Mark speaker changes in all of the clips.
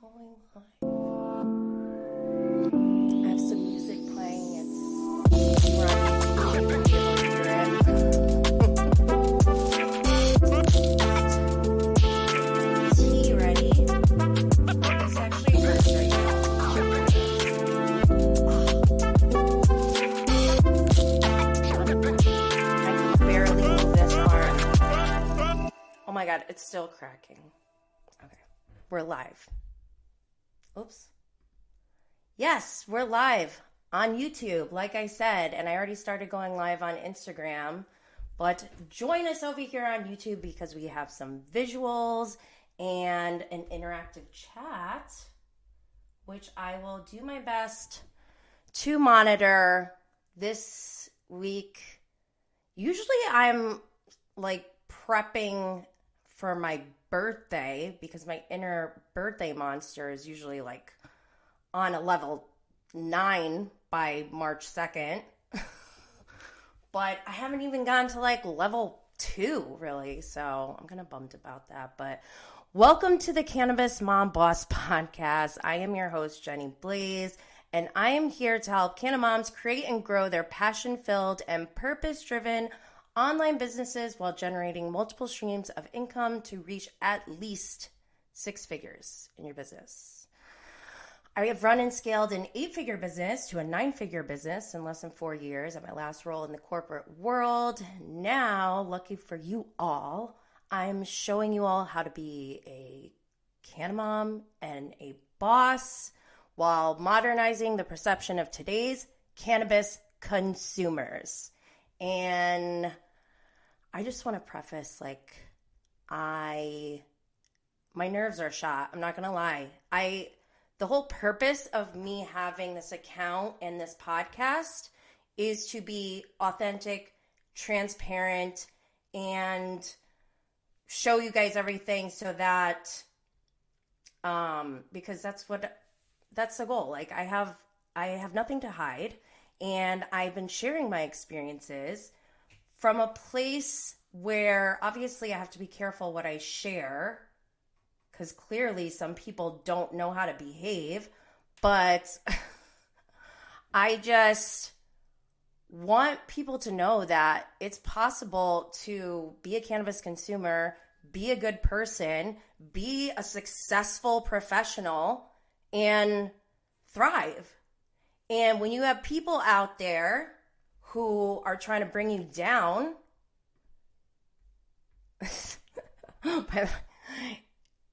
Speaker 1: Going live. I have some music playing. It's it. Tea ready. It's actually. I barely this. Oh my god, it's still cracking. Okay, we're live. Oops. Yes, we're live on YouTube, like I said, and I already started going live on Instagram. But join us over here on YouTube because we have some visuals and an interactive chat, which I will do my best to monitor this week. Usually I'm like prepping for my birthday because my inner birthday monster is usually like on a level nine by March 2nd. but I haven't even gotten to like level two, really. So I'm kind of bummed about that. But welcome to the Cannabis Mom Boss podcast. I am your host, Jenny Blaze. And I am here to help Canna moms create and grow their passion filled and purpose driven online businesses while generating multiple streams of income to reach at least six figures in your business. I have run and scaled an eight figure business to a nine figure business in less than four years at my last role in the corporate world. Now, lucky for you all, I'm showing you all how to be a can mom and a boss while modernizing the perception of today's cannabis consumers. And I just want to preface like I my nerves are shot. I'm not going to lie. I the whole purpose of me having this account and this podcast is to be authentic, transparent and show you guys everything so that um because that's what that's the goal. Like I have I have nothing to hide and I've been sharing my experiences from a place where obviously I have to be careful what I share because clearly some people don't know how to behave, but I just want people to know that it's possible to be a cannabis consumer, be a good person, be a successful professional, and thrive. And when you have people out there who are trying to bring you down,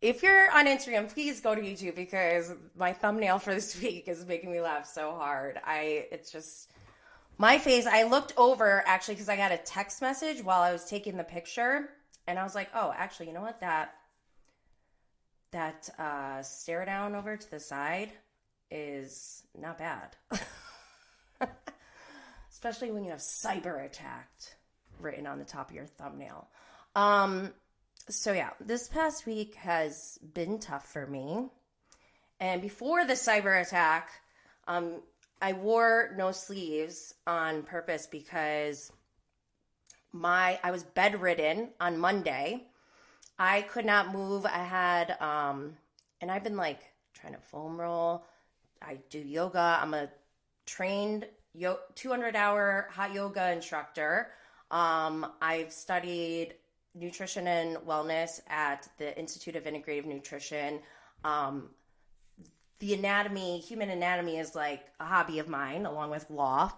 Speaker 1: if you're on Instagram, please go to YouTube because my thumbnail for this week is making me laugh so hard. I it's just my face. I looked over actually because I got a text message while I was taking the picture, and I was like, "Oh, actually, you know what? That that uh, stare down over to the side is not bad, especially when you have cyber attacked written on the top of your thumbnail." Um, so yeah, this past week has been tough for me. And before the cyber attack, um, I wore no sleeves on purpose because my I was bedridden on Monday. I could not move. I had um and I've been like trying to foam roll. I do yoga. I'm a trained yo- 200 hour hot yoga instructor. Um, I've studied nutrition and wellness at the Institute of Integrative Nutrition. Um, the anatomy, human anatomy, is like a hobby of mine, along with law,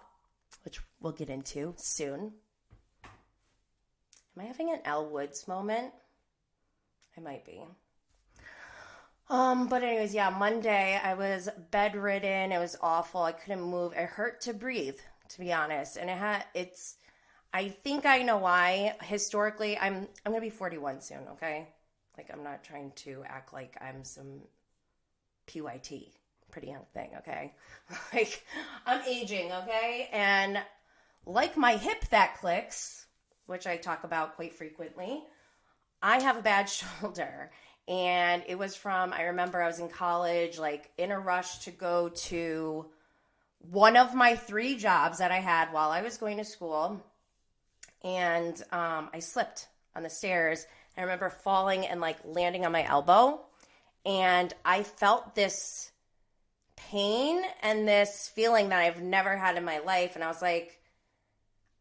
Speaker 1: which we'll get into soon. Am I having an Elle Woods moment? I might be. Um, but anyways, yeah, Monday I was bedridden. It was awful. I couldn't move. It hurt to breathe, to be honest. And it had it's I think I know why. Historically, I'm I'm gonna be 41 soon. Okay, like I'm not trying to act like I'm some PYT, pretty young thing. Okay, like I'm aging. Okay, and like my hip that clicks, which I talk about quite frequently, I have a bad shoulder. And it was from, I remember I was in college, like in a rush to go to one of my three jobs that I had while I was going to school and um, I slipped on the stairs. I remember falling and like landing on my elbow, And I felt this pain and this feeling that I've never had in my life. And I was like,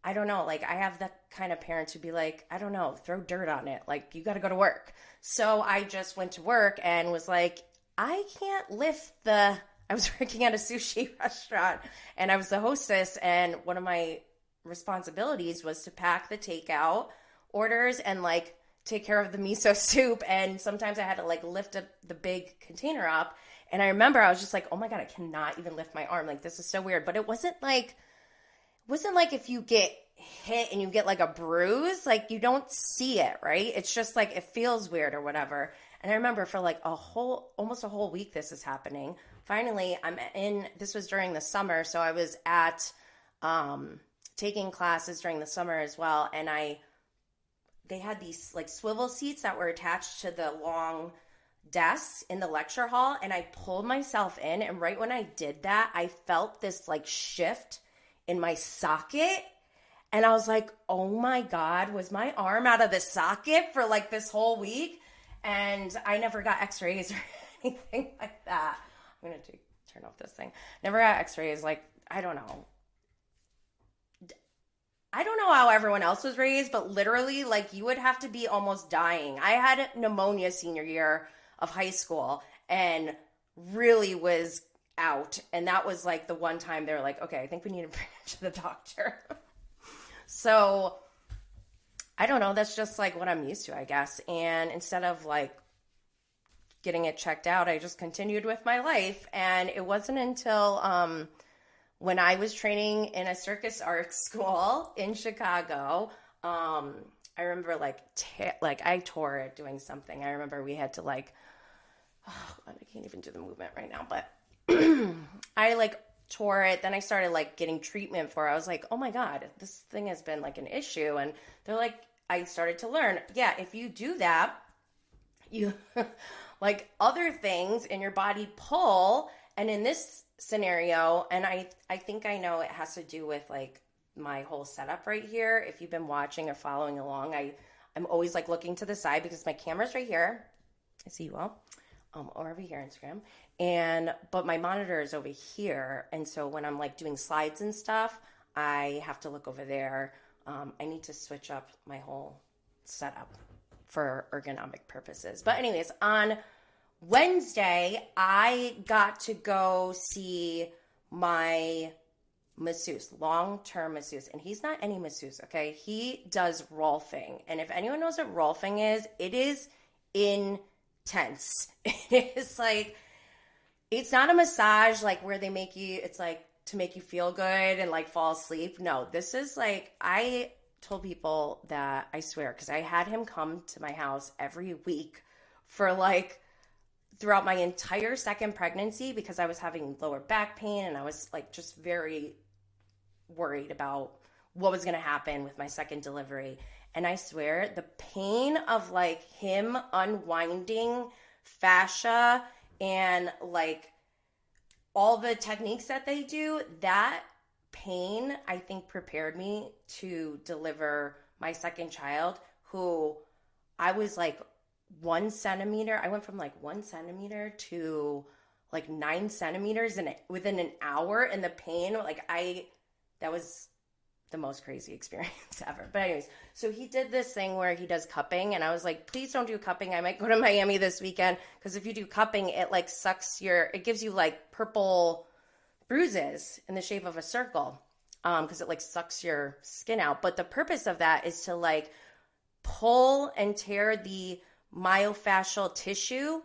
Speaker 1: I don't know. Like, I have the kind of parents who'd be like, I don't know, throw dirt on it. Like, you got to go to work. So I just went to work and was like, I can't lift the. I was working at a sushi restaurant and I was the hostess. And one of my responsibilities was to pack the takeout orders and like take care of the miso soup. And sometimes I had to like lift up the big container up. And I remember I was just like, oh my God, I cannot even lift my arm. Like, this is so weird. But it wasn't like, wasn't like if you get hit and you get like a bruise, like you don't see it, right? It's just like it feels weird or whatever. And I remember for like a whole, almost a whole week, this is happening. Finally, I'm in, this was during the summer. So I was at, um, taking classes during the summer as well. And I, they had these like swivel seats that were attached to the long desks in the lecture hall. And I pulled myself in. And right when I did that, I felt this like shift in my socket. And I was like, oh my God, was my arm out of the socket for like this whole week? And I never got x rays or anything like that. I'm going to turn off this thing. Never got x rays. Like, I don't know. I don't know how everyone else was raised, but literally, like, you would have to be almost dying. I had pneumonia senior year of high school and really was out. And that was like the one time they were like, okay, I think we need to to the doctor. so I don't know. That's just like what I'm used to, I guess. And instead of like getting it checked out, I just continued with my life. And it wasn't until um, when I was training in a circus art school in Chicago. Um, I remember like like I tore it doing something. I remember we had to like oh, I can't even do the movement right now, but I like tore it. Then I started like getting treatment for it. I was like, oh my God, this thing has been like an issue. And they're like, I started to learn, yeah, if you do that, you like other things in your body pull. And in this scenario, and I I think I know it has to do with like my whole setup right here. If you've been watching or following along, I I'm always like looking to the side because my camera's right here. I see you all. Um, or over here, on Instagram and but my monitor is over here. And so when i'm like doing slides and stuff i have to look over there. Um, i need to switch up my whole setup for ergonomic purposes. But anyways on wednesday i got to go see my masseuse long-term masseuse. And he's not any masseuse okay? He does rolfing. And if anyone knows what rolfing is it is intense. It is like it's not a massage like where they make you it's like to make you feel good and like fall asleep. No this is like i told people that i swear because i had him come to my house every week for like throughout my entire second pregnancy because i was having lower back pain and i was like just very worried about what was going to happen with my second delivery. And i swear the pain of like him unwinding fascia and like all the techniques that they do, that pain, I think, prepared me to deliver my second child, who I was like one centimeter. I went from like one centimeter to like nine centimeters and within an hour. And the pain, like, I, that was the most crazy experience ever. But anyways, so he did this thing where he does cupping and I was like, please don't do cupping. I might go to Miami this weekend because if you do cupping, it like sucks your it gives you like purple bruises in the shape of a circle. Um, because it like sucks your skin out. But the purpose of that is to like pull and tear the myofascial tissue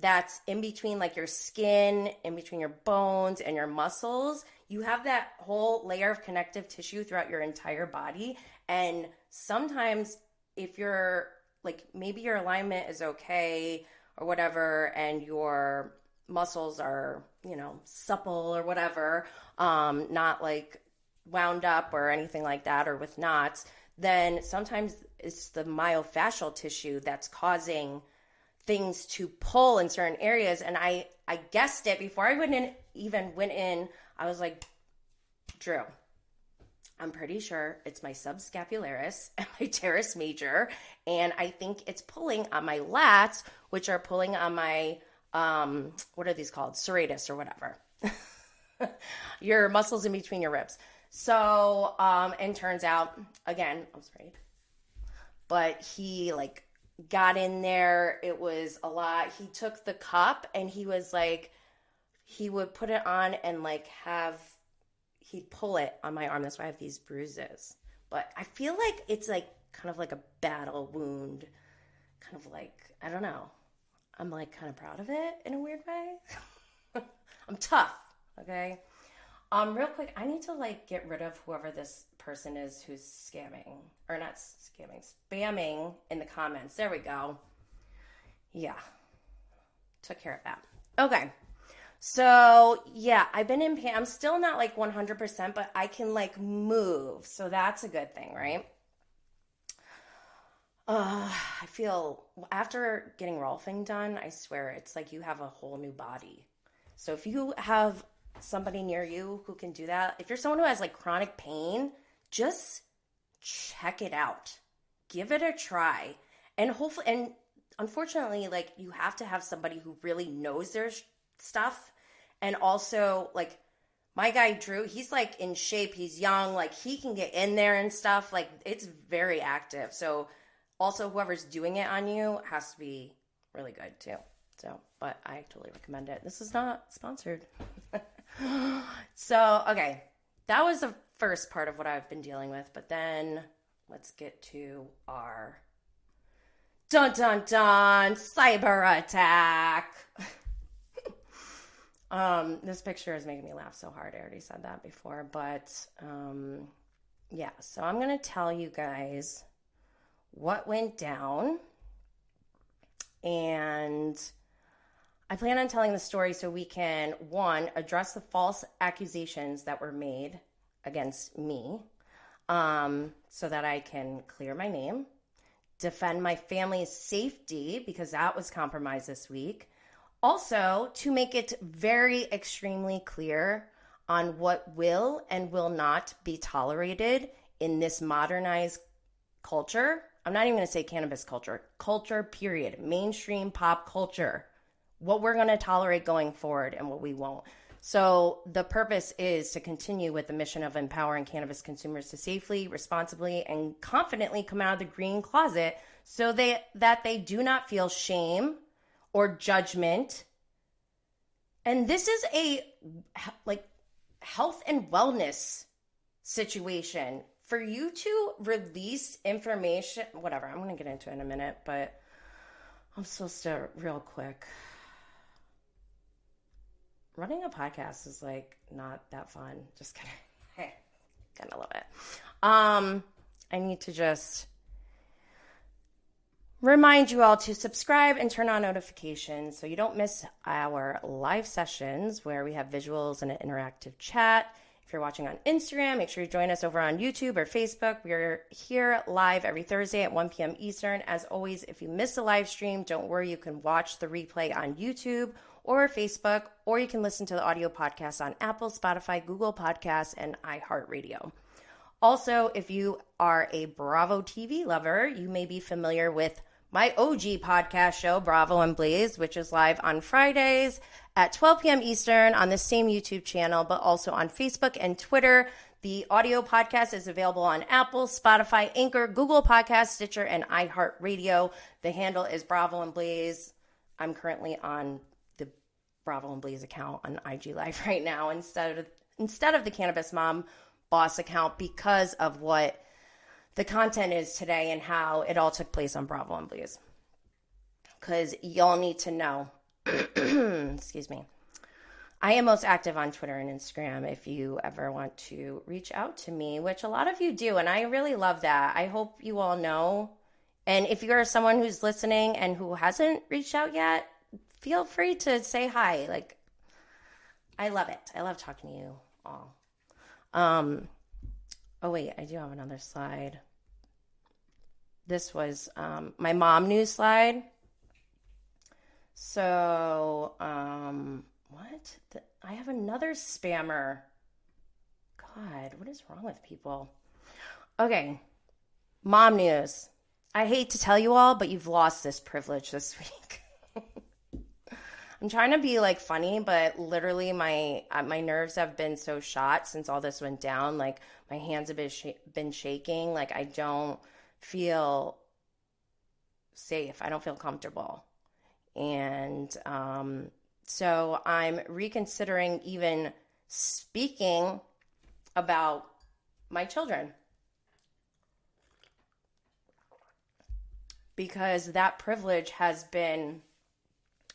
Speaker 1: that's in between like your skin, in between your bones and your muscles you have that whole layer of connective tissue throughout your entire body. And sometimes, if you're like, maybe your alignment is okay or whatever, and your muscles are, you know, supple or whatever, um, not like wound up or anything like that or with knots, then sometimes it's the myofascial tissue that's causing things to pull in certain areas. And I, I guessed it before I went in, even went in I was like, Drew, I'm pretty sure it's my subscapularis and my teres major. And I think it's pulling on my lats, which are pulling on my um, what are these called? Serratus or whatever. your muscles in between your ribs. So, um, and turns out, again, I'm sorry, but he like got in there. It was a lot. He took the cup and he was like, he would put it on and like have, he'd pull it on my arm. That's why I have these bruises. But I feel like it's like kind of like a battle wound, kind of like, I don't know. I'm like kind of proud of it in a weird way. I'm tough, okay? Um, real quick, I need to like get rid of whoever this person is who's scamming or not scamming, spamming in the comments. There we go. Yeah, took care of that. Okay. So yeah, I've been in pain. I'm still not like 100%, but I can like move. So that's a good thing, right? Uh, I feel after getting Rolfing done, I swear it's like you have a whole new body. So if you have somebody near you who can do that, if you're someone who has like chronic pain, just check it out. Give it a try. And hopefully and unfortunately like you have to have somebody who really knows their stuff and also like my guy Drew, he's like in shape, he's young, like he can get in there and stuff. Like it's very active. So also, whoever's doing it on you has to be really good too. So, but I totally recommend it. This is not sponsored. so, okay, that was the first part of what I've been dealing with. But then let's get to our dun dun dun cyber attack. um, this picture is making me laugh so hard. I already said that before, but um, yeah. So I'm gonna tell you guys what went down. And I plan on telling the story so we can, one, address the false accusations that were made against me um, so that I can clear my name, defend my family's safety because that was compromised this week. Also, to make it very extremely clear on what will and will not be tolerated in this modernized culture I'm not even going to say cannabis culture, culture, period, mainstream pop culture, what we're going to tolerate going forward and what we won't. So, the purpose is to continue with the mission of empowering cannabis consumers to safely, responsibly, and confidently come out of the green closet so they, that they do not feel shame or judgment. And this is a like health and wellness situation for you to release information, whatever, I'm going to get into it in a minute, but I'm supposed to, real quick. Running a podcast is like not that fun. Just kidding. Hey, kind of love it. Um, I need to just remind you all to subscribe and turn on notifications so you don't miss our live sessions where we have visuals and an interactive chat. If you're watching on Instagram, make sure you join us over on YouTube or Facebook. We're here live every Thursday at 1 p.m. Eastern. As always, if you miss a live stream, don't worry, you can watch the replay on YouTube or Facebook, or you can listen to the audio podcast on Apple, Spotify, Google Podcasts, and iHeartRadio. Also, if you are a Bravo TV lover, you may be familiar with my OG podcast show, Bravo and Blaze, which is live on Fridays at 12 p.m. Eastern on the same YouTube channel, but also on Facebook and Twitter. The audio podcast is available on Apple, Spotify, Anchor, Google Podcast, Stitcher, and iHeartRadio. The handle is Bravo and Blaze. I'm currently on the Bravo and Blaze account on IG Live right now instead of instead of the Cannabis Mom Boss account because of what the content is today and how it all took place on Bravo and Blaze. Because y'all need to know excuse me. I am most active on Twitter and Instagram if you ever want to reach out to me, which a lot of you do. And I really love that. I hope you all know. And if you're someone who's listening and who hasn't reached out yet, feel free to say hi. Like, I love it. I love talking to you all. Um, oh, wait, I do have another slide. This was um, my mom news slide. So, um, what? The, I have another spammer. God, what is wrong with people? Okay, mom news. I hate to tell you all, but you've lost this privilege this week. I'm trying to be like funny, but literally my uh, my nerves have been so shot since all this went down. Like my hands have been sh- been shaking. Like I don't feel safe. I don't feel comfortable, and um, so I'm reconsidering even speaking about my children because that privilege has been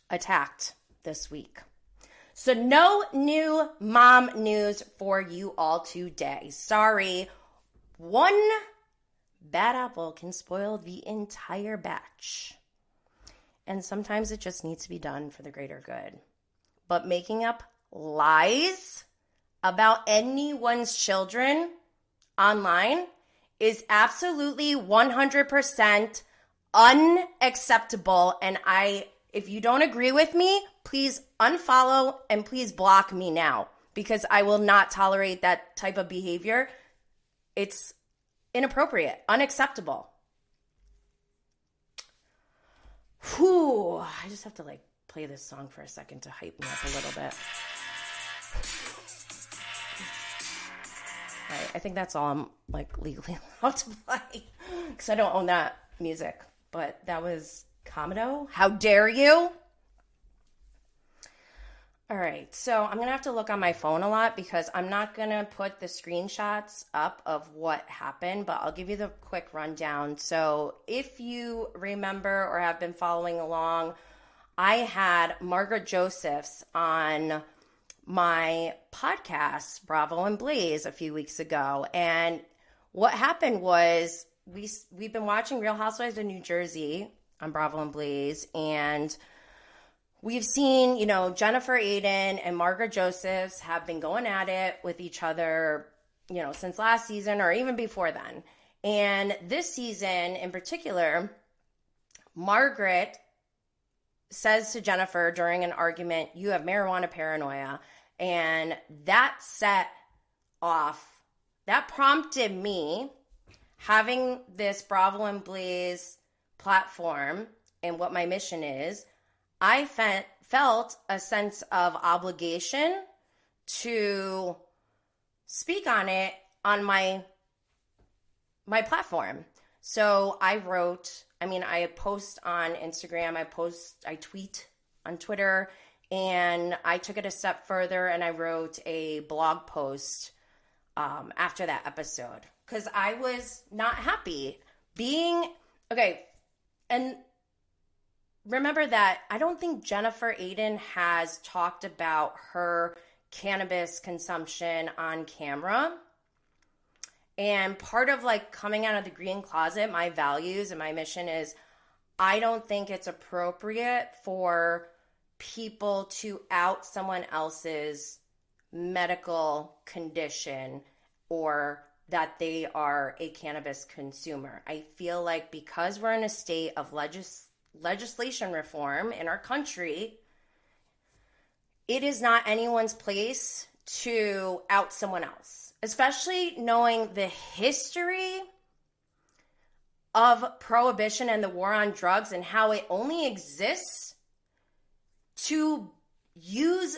Speaker 1: attacked this week. So, no new mom news for you all today. Sorry. One bad apple can spoil the entire batch. And sometimes it just needs to be done for the greater good. But making up lies about anyone's children online is absolutely 100% unacceptable. And I if you don't agree with me, please unfollow and please block me now because I will not tolerate that type of behavior. It's inappropriate, unacceptable. Whew, I just have to like play this song for a second to hype me up a little bit. I think that's all I'm like legally allowed to play because I don't own that music. But that was Commodore? How dare you? All right, so I'm gonna have to look on my phone a lot because I'm not gonna put the screenshots up of what happened, but I'll give you the quick rundown. So, if you remember or have been following along, I had Margaret Josephs on my podcast, Bravo and Blaze, a few weeks ago. And what happened was we, we've been watching Real Housewives of New Jersey on Bravo and Blaze. And we've seen, you know, Jennifer Aydin and Margaret Josephs have been going at it with each other, you know, since last season or even before then. And this season in particular, Margaret says to Jennifer during an argument, You have marijuana paranoia. And that set off, that prompted me having this Bravo and Blaze platform and what my mission is, I fe- felt a sense of obligation to speak on it on my my platform. So I wrote, I mean, I post on Instagram, I post, I tweet on Twitter, and I took it a step further and I wrote a blog post um, after that episode because I was not happy being okay. And remember that I don't think Jennifer Aydin has talked about her cannabis consumption on camera. And part of like coming out of the green closet, my values and my mission is I don't think it's appropriate for people to out someone else's medical condition or that they are a cannabis consumer. I feel like because we're in a state of legis- legislation reform in our country, it is not anyone's place to out someone else, especially knowing the history of prohibition and the war on drugs and how it only exists to use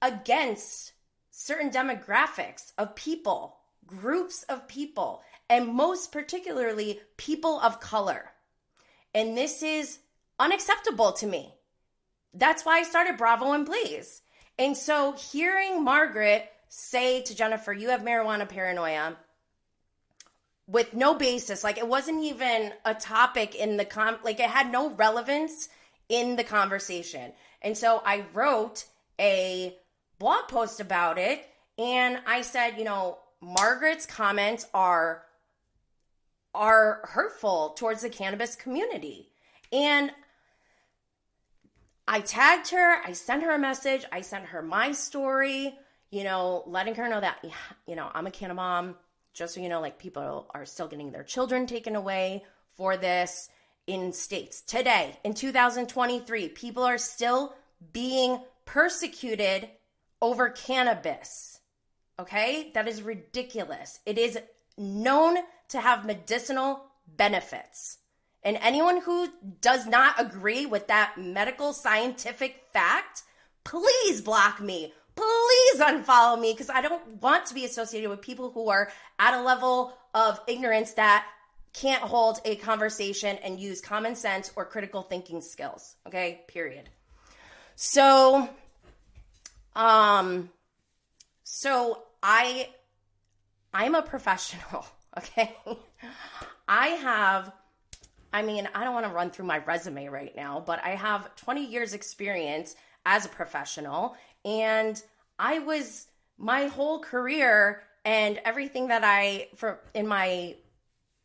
Speaker 1: against certain demographics of people groups of people, and most particularly people of color. And this is unacceptable to me. That's why I started Bravo and Blaze. And so hearing Margaret say to Jennifer, You have marijuana paranoia with no basis, like it wasn't even a topic in the com, like it had no relevance in the conversation. And so I wrote a blog post about it and I said, you know, Margaret's comments are are hurtful towards the cannabis community. And I tagged her, I sent her a message, I sent her my story, you know, letting her know that you know, I'm a cannabis mom, just so you know like people are still getting their children taken away for this in states. Today, in 2023, people are still being persecuted over cannabis. Okay? That is ridiculous. It is known to have medicinal benefits. And anyone who does not agree with that medical scientific fact, please block me. Please unfollow me because I don't want to be associated with people who are at a level of ignorance that can't hold a conversation and use common sense or critical thinking skills. Okay, period. So, um, so I, I'm a professional. Okay, I have I mean, I don't want to run through my resume right now, but I have 20 years experience as a professional and I was my whole career and everything that I for in my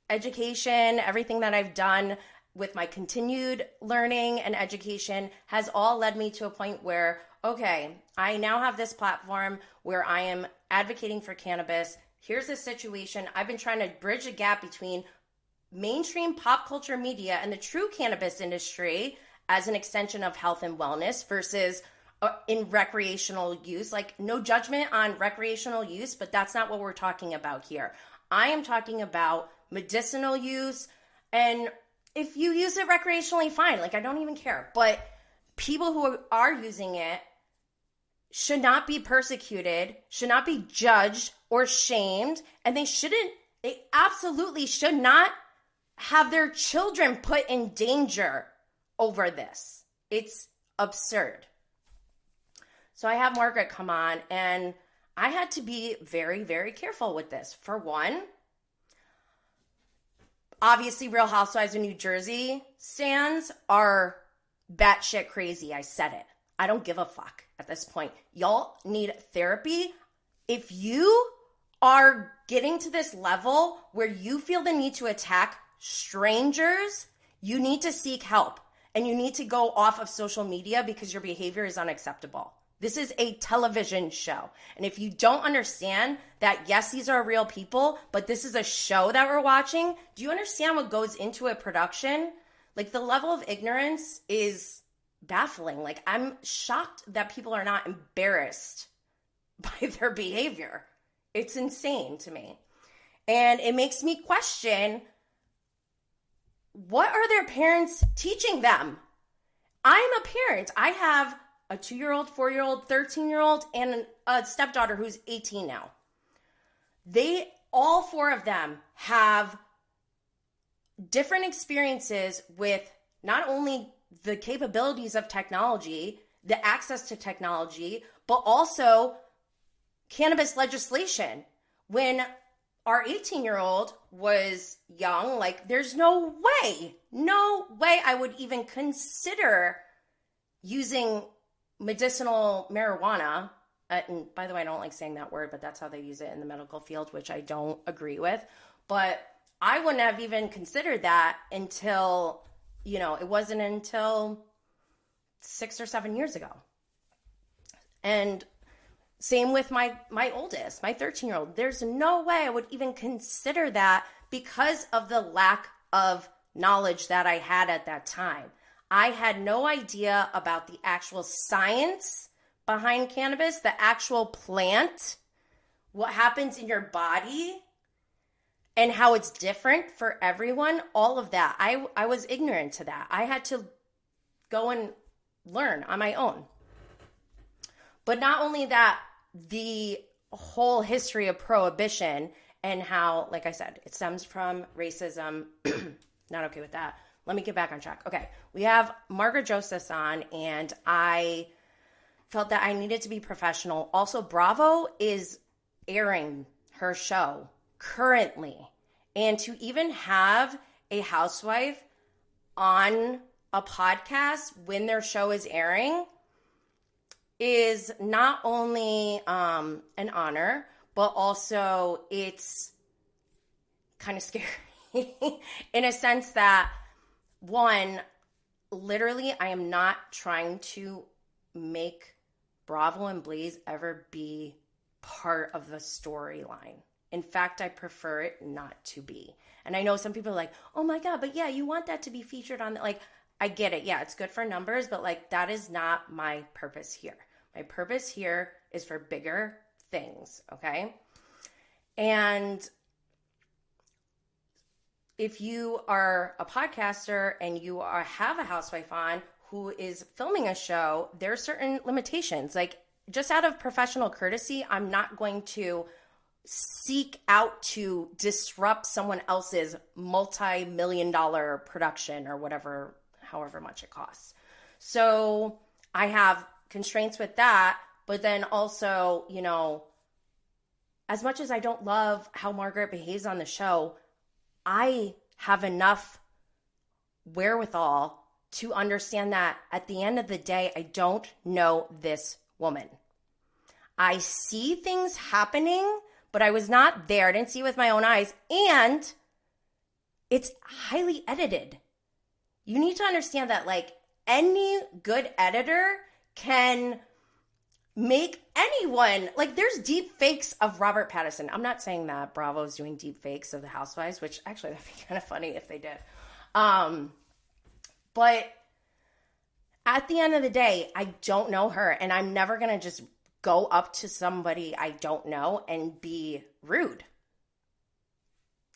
Speaker 1: education, everything that I've done with my continued learning and education has all led me to a point where okay, I now have this platform where I am advocating for cannabis. Here's the situation. I've been trying to bridge a gap between mainstream pop culture media and the true cannabis industry as an extension of health and wellness versus uh, in recreational use. Like, no judgment on recreational use, but that's not what we're talking about here. I am talking about medicinal use. And if you use it recreationally, fine. Like, I don't even care. But people who are using it should not be persecuted, should not be judged or shamed, and they shouldn't, they absolutely should not have their children put in danger over this. It's absurd. So I have Margaret come on, and I had to be very, very careful with this. For one, obviously, Real Housewives of New Jersey stands are batshit crazy. I said it. I don't give a fuck at this point. Y'all need therapy. If you are getting to this level where you feel the need to attack strangers, you need to seek help and you need to go off of social media because your behavior is unacceptable. This is a television show. And if you don't understand that, yes, these are real people, but this is a show that we're watching, do you understand what goes into a production? Like the level of ignorance is baffling. Like I'm shocked that people are not embarrassed by their behavior. It's insane to me. And it makes me question what are their parents teaching them? I'm a parent. I have a two year old, four year old, 13 year old, and a stepdaughter who's 18 now. They, all four of them, have different experiences with not only the capabilities of technology, the access to technology, but also cannabis legislation. When our 18 year old was young. Like, there's no way, no way I would even consider using medicinal marijuana. Uh, and by the way, I don't like saying that word, but that's how they use it in the medical field, which I don't agree with. But I wouldn't have even considered that until, you know, it wasn't until six or seven years ago. And same with my my oldest, my 13 year old. There's no way I would even consider that because of the lack of knowledge that I had at that time. I had no idea about the actual science behind cannabis, the actual plant, what happens in your body, and how it's different for everyone. All of that. I, I was ignorant to that. I had to go and learn on my own. But not only that, the whole history of prohibition and how, like I said, it stems from racism. Not okay with that. Let me get back on track. Okay, we have Margaret Joseph on, and I felt that I needed to be professional. Also, Bravo is airing her show currently, and to even have a housewife on a podcast when their show is airing is not only um, an honor, but also it's kind of scary in a sense that one, literally, I am not trying to make Bravo and Blaze ever be part of the storyline. In fact, I prefer it not to be. And I know some people are like, oh my God, but yeah, you want that to be featured on, the, like, I get it. Yeah, it's good for numbers, but like, that is not my purpose here. My purpose here is for bigger things, okay? And if you are a podcaster and you are have a housewife on who is filming a show, there are certain limitations. Like, just out of professional courtesy, I'm not going to seek out to disrupt someone else's multi million dollar production or whatever, however much it costs. So I have constraints with that. But then also, you know, as much as I don't love how Margaret behaves on the show, I have enough wherewithal to understand that at the end of the day, I don't know this woman. I see things happening, but I was not there. I didn't see it with my own eyes. And it's highly edited. You need to understand that, like, any good editor can make anyone like there's deep fakes of Robert Pattinson. I'm not saying that Bravo's doing deep fakes of the housewives, which actually that'd be kind of funny if they did. Um but at the end of the day, I don't know her and I'm never going to just go up to somebody I don't know and be rude.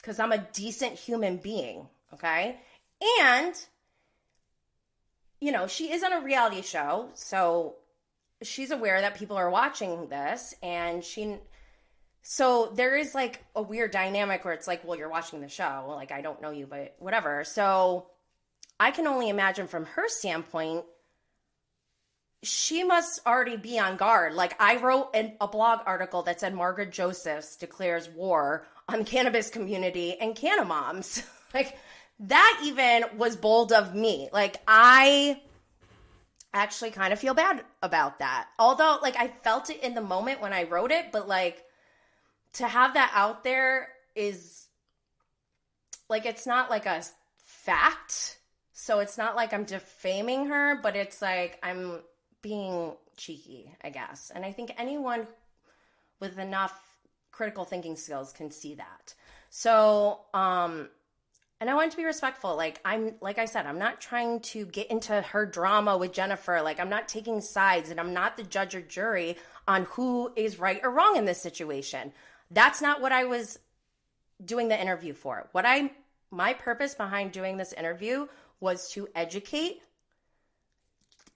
Speaker 1: Cuz I'm a decent human being, okay? And you know, she is on a reality show, so she's aware that people are watching this and she so there is like a weird dynamic where it's like well you're watching the show like i don't know you but whatever so i can only imagine from her standpoint she must already be on guard like i wrote an, a blog article that said margaret josephs declares war on the cannabis community and canna moms like that even was bold of me like i actually kind of feel bad about that. Although, like, I felt it in the moment when I wrote it, but like, to have that out there is like, it's not like a fact. So it's not like I'm defaming her, but it's like I'm being cheeky, I guess. And I think anyone with enough critical thinking skills can see that. So, um, and I want to be respectful. Like I'm like I said, I'm not trying to get into her drama with Jennifer. Like I'm not taking sides and I'm not the judge or jury on who is right or wrong in this situation. That's not what I was doing the interview for. What I my purpose behind doing this interview was to educate.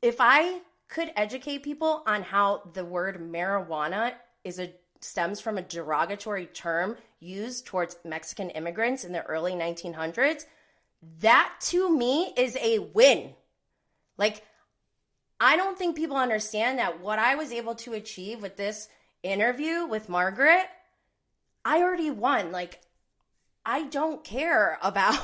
Speaker 1: If I could educate people on how the word marijuana is a stems from a derogatory term used towards Mexican immigrants in the early 1900s, that to me is a win. Like, I don't think people understand that what I was able to achieve with this interview with Margaret, I already won. Like, I don't care about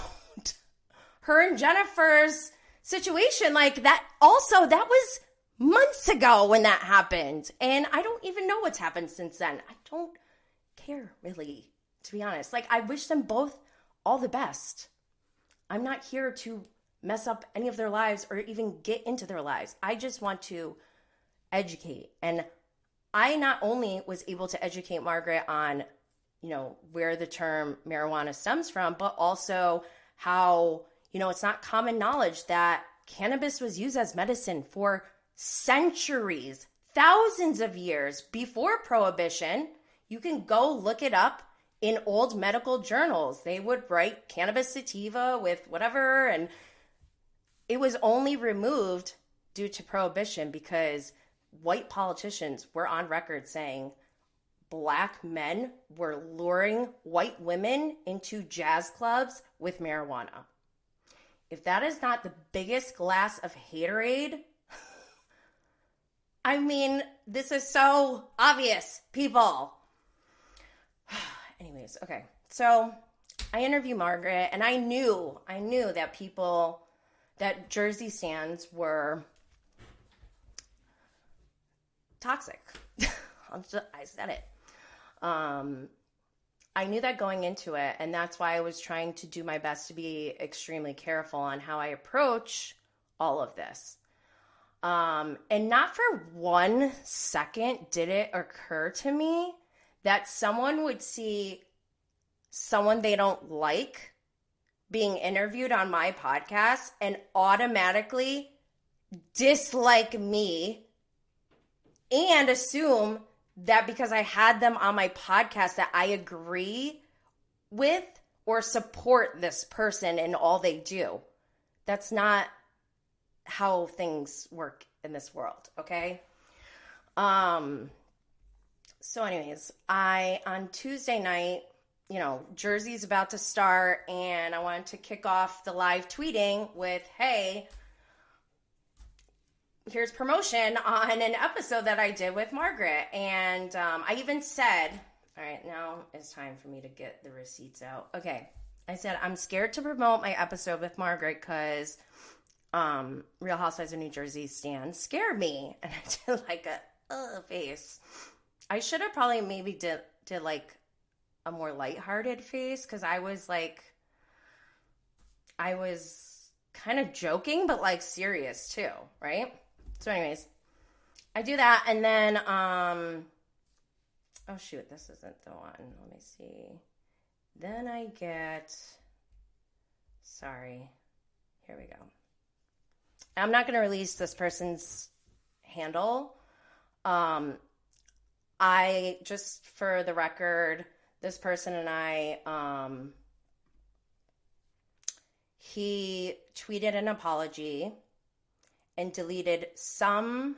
Speaker 1: her and Jennifer's situation. Like, that also, that was months ago when that happened. And I don't even know what's happened since then. I don't care really, to be honest. Like, I wish them both all the best. I'm not here to mess up any of their lives or even get into their lives. I just want to educate. And I not only was able to educate Margaret on, you know, where the term marijuana stems from, but also how, you know, it's not common knowledge that cannabis was used as medicine for centuries, thousands of years before prohibition. You can go look it up in old medical journals. They would write cannabis sativa with whatever, and it was only removed due to prohibition because white politicians were on record saying black men were luring white women into jazz clubs with marijuana. If that is not the biggest glass of haterade I mean, this is so obvious, people. Anyways, okay. So I interview Margaret, and I knew, I knew that people, that Jersey stands were toxic. I said it. Um, I knew that going into it, and that's why I was trying to do my best to be extremely careful on how I approach all of this. Um, and not for one second did it occur to me that someone would see someone they don't like being interviewed on my podcast and automatically dislike me and assume that because I had them on my podcast that I agree with or support this person and all they do. That's not how things work in this world, okay? Um so anyways, I on Tuesday night, you know, Jersey's about to start and I wanted to kick off the live tweeting with, "Hey, here's promotion on an episode that I did with Margaret." And um, I even said, "All right, now it's time for me to get the receipts out." Okay. I said, "I'm scared to promote my episode with Margaret cuz um, Real Housewives of New Jersey stand scared me." And I did like a uh, face. I should have probably maybe did did like a more lighthearted face because I was like, I was kind of joking, but like serious too, right? So, anyways, I do that, and then, um, oh shoot, this isn't the one. Let me see. Then I get, sorry, here we go. I'm not going to release this person's handle. Um, I just for the record, this person and I, um, he tweeted an apology and deleted some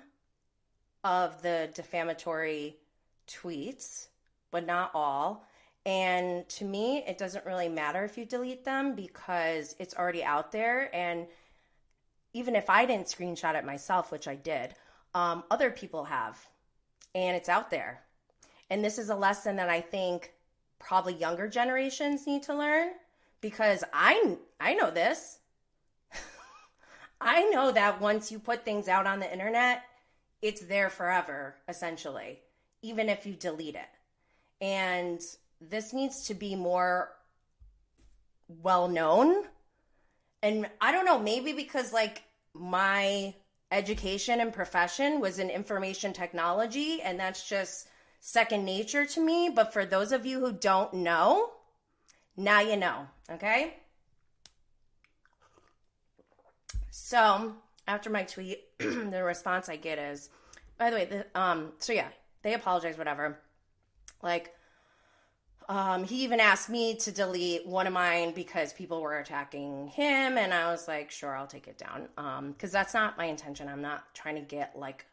Speaker 1: of the defamatory tweets, but not all. And to me, it doesn't really matter if you delete them because it's already out there. And even if I didn't screenshot it myself, which I did, um, other people have and it's out there. And this is a lesson that I think probably younger generations need to learn because I I know this. I know that once you put things out on the internet, it's there forever essentially, even if you delete it. And this needs to be more well known. And I don't know, maybe because like my education and profession was in information technology, and that's just second nature to me. But for those of you who don't know, now you know, okay? So after my tweet, the response I get is, by the way, the, um, so yeah, they apologize, whatever. Like, um, he even asked me to delete one of mine because people were attacking him, and I was like, sure, I'll take it down. Because um, that's not my intention. I'm not trying to get like.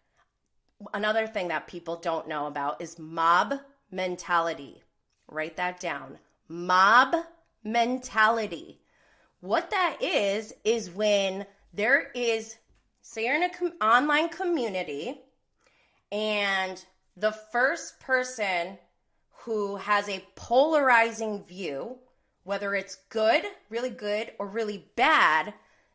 Speaker 1: Another thing that people don't know about is mob mentality. Write that down. Mob mentality. What that is, is when there is, say you're in an com- online community, and the first person who has a polarizing view, whether it's good, really good, or really bad,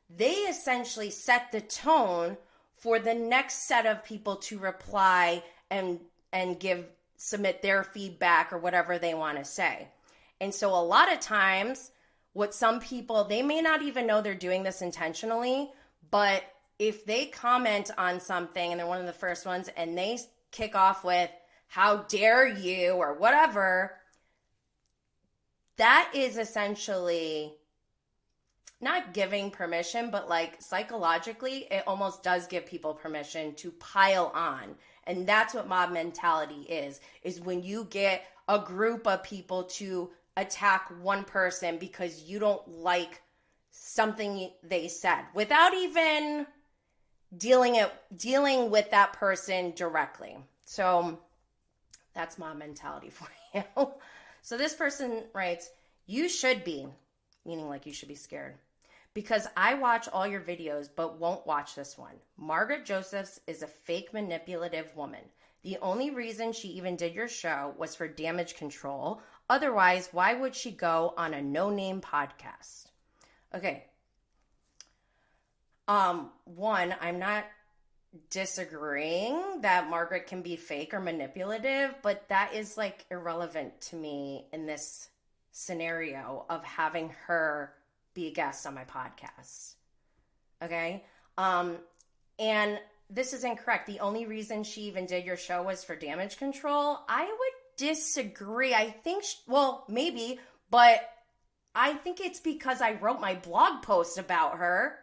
Speaker 1: they essentially set the tone for the next set of people to reply and and give submit their feedback or whatever they want to say. And so a lot of times what some people they may not even know they're doing this intentionally, but if they comment on something and they're one of the first ones and they kick off with how dare you, or whatever, that is essentially not giving permission, but like psychologically, it almost does give people permission to pile on. And that's what mob mentality is, is when you get a group of people to attack one person because you don't like something they said without even dealing it dealing with that person directly. So that's my mentality for you. so this person writes, You should be, meaning like you should be scared. Because I watch all your videos but won't watch this one. Margaret Josephs is a fake manipulative woman. The only reason she even did your show was for damage control. Otherwise, why would she go on a no name podcast? Okay. Um, one, I'm not disagreeing that Margaret can be fake or manipulative, but that is like irrelevant to me in this scenario of having her be a guest on my podcast. Okay? Um and this is incorrect. The only reason she even did your show was for damage control. I would disagree. I think she, well, maybe, but I think it's because I wrote my blog post about her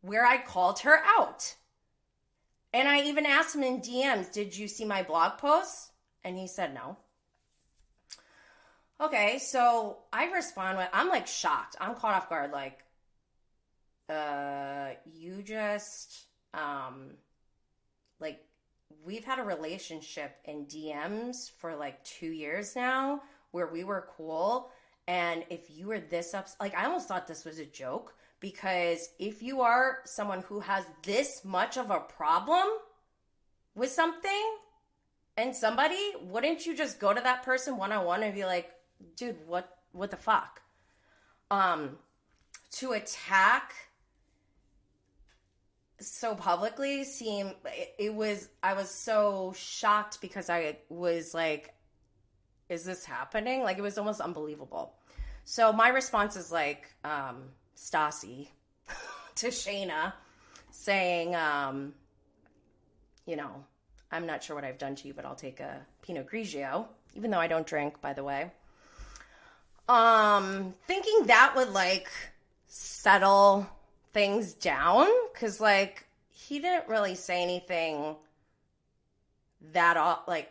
Speaker 1: where I called her out. And I even asked him in DMs, Did you see my blog post? And he said no. Okay, so I respond with, I'm like shocked. I'm caught off guard. Like, uh, you just, um, like, we've had a relationship in DMs for like two years now where we were cool. And if you were this up, like, I almost thought this was a joke because if you are someone who has this much of a problem with something and somebody, wouldn't you just go to that person one on one and be like, dude, what, what the fuck? Um, to attack so publicly seem it, it was i was so shocked because i was like is this happening like it was almost unbelievable so my response is like um stassi to Scheana saying um you know i'm not sure what i've done to you but i'll take a pinot grigio even though i don't drink by the way. Um thinking that would like settle things down because like he didn't really say anything that all like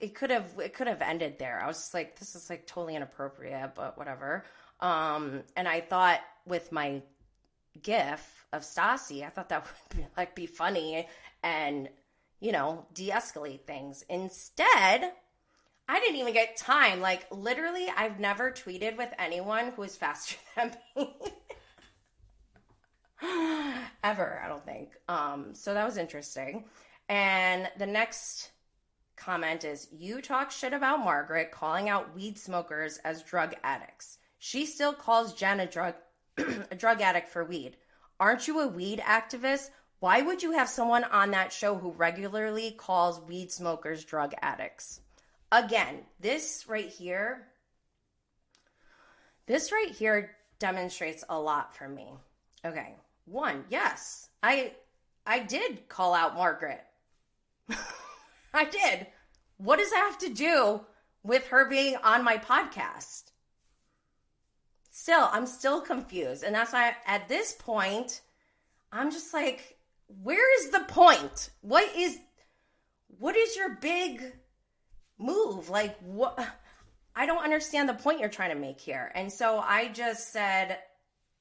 Speaker 1: it could have it could have ended there. I was just like this is like totally inappropriate but whatever um and i thought with my gif of Stassi, I thought that would be, like be funny and you know de-escalate things. Instead, I didn't even get time. Like literally, I've never tweeted with anyone who is faster than me. ever, I don't think. Um, so that was interesting. And the next comment is You talk shit about Margaret calling out weed smokers as drug addicts. She still calls Jen a drug a drug addict for weed. Aren't you a weed activist? Why would you have someone on that show who regularly calls weed smokers drug addicts? Again, this right here this right here demonstrates a lot for me. Okay. One, yes, I I did call out Margaret. I did. What does that have to do with her being on my podcast? Still, I'm still confused. And that's why at this point, I'm just like, where is the point? What is what is your big move? Like what I don't understand the point you're trying to make here. And so I just said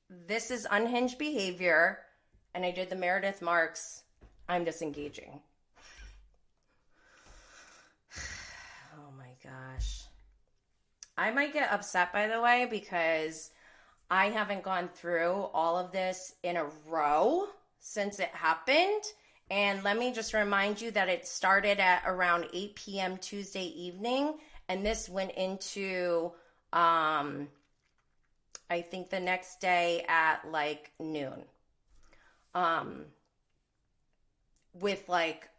Speaker 1: this is unhinged behavior. And I did the Meredith Marks, I'm disengaging. oh my gosh. I might get upset, by the way, because I haven't gone through all of this in a row since it happened. And let me just remind you that it started at around 8 p.m. Tuesday evening, and this went into um, I think the next day at like noon. Um with like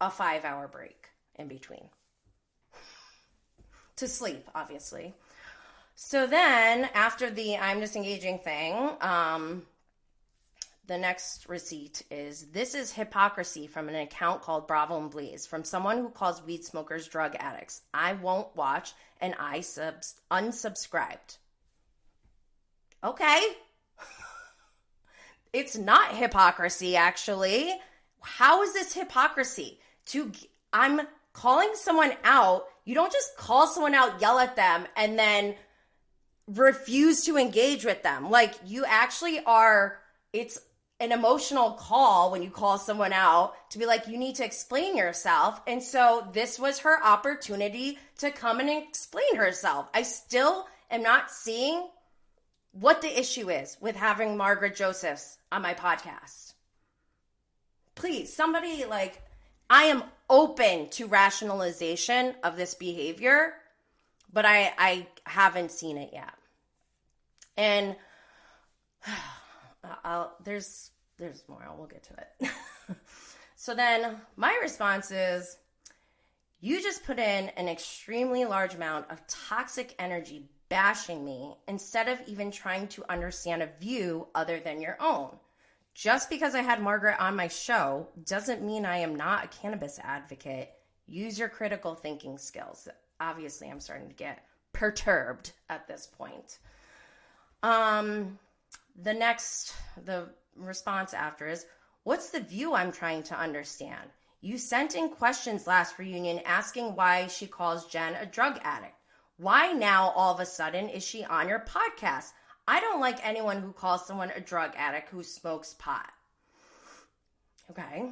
Speaker 1: a 5 hour break in between. To sleep, obviously. So then after the I'm disengaging thing, um the next receipt is this is hypocrisy from an account called Bravo and Blaze from someone who calls weed smokers drug addicts. I won't watch and I subs- unsubscribed. Okay. it's not hypocrisy, actually. How is this hypocrisy? To I'm calling someone out. You don't just call someone out, yell at them, and then refuse to engage with them. Like you actually are. It's an emotional call when you call someone out to be like, you need to explain yourself. And so this was her opportunity to come and explain herself. I still am not seeing what the issue is with having Margaret Josephs on my podcast. Please, somebody like, I am open to rationalization of this behavior, but I, I haven't seen it yet. And I'll, there's there's more. We'll get to it. so then my response is you just put in an extremely large amount of toxic energy bashing me instead of even trying to understand a view other than your own. Just because I had Margaret on my show doesn't mean I am not a cannabis advocate. Use your critical thinking skills. Obviously, I'm starting to get perturbed at this point. Um, the next, the response after is, What's the view I'm trying to understand? You sent in questions last reunion asking why she calls Jen a drug addict. Why now all of a sudden is she on your podcast? I don't like anyone who calls someone a drug addict who smokes pot. Okay.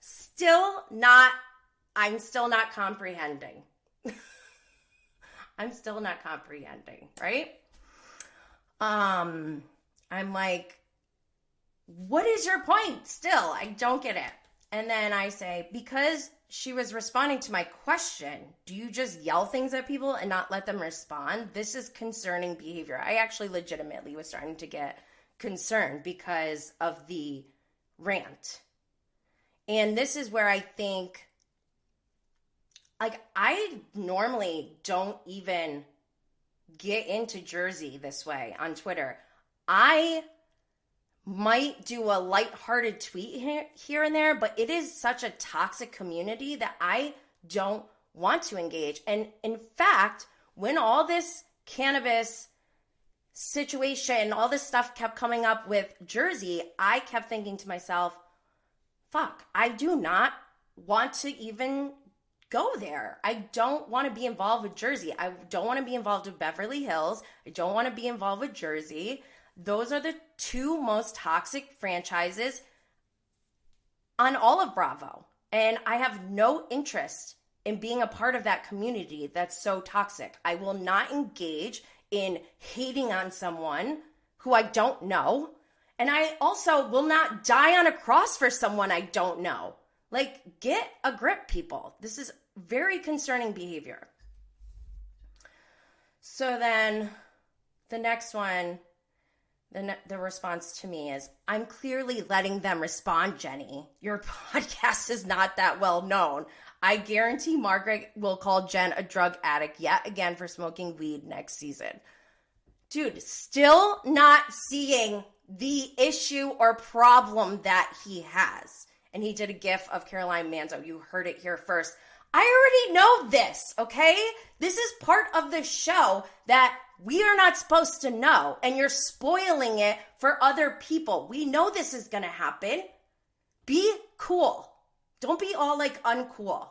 Speaker 1: Still not, I'm still not comprehending. I'm still not comprehending, right? Um, I'm like, what is your point? Still, I don't get it. And then I say, because she was responding to my question, do you just yell things at people and not let them respond? This is concerning behavior. I actually legitimately was starting to get concerned because of the rant. And this is where I think, like, I normally don't even get into Jersey this way on Twitter. I might do a light-hearted tweet here, here and there, but it is such a toxic community that I don't want to engage. And in fact, when all this cannabis situation, all this stuff kept coming up with Jersey, I kept thinking to myself, fuck, I do not want to even go there. I don't want to be involved with Jersey. I don't want to be involved with Beverly Hills. I don't want to be involved with Jersey. Those are the two most toxic franchises on all of Bravo. And I have no interest in being a part of that community that's so toxic. I will not engage in hating on someone who I don't know. And I also will not die on a cross for someone I don't know. Like, get a grip, people. This is very concerning behavior. So then the next one the, the response to me is i'm clearly letting them respond jenny. Your podcast is not that well known. I guarantee margaret will call jen a drug addict yet again for smoking weed next season. Dude still not seeing the issue or problem that he has. And he did a gif of caroline manzo. You heard it here first i already know this okay this is part of the show that we are not supposed to know, and you're spoiling it for other people. We know this is to happen. Be cool. Don't be all like uncool.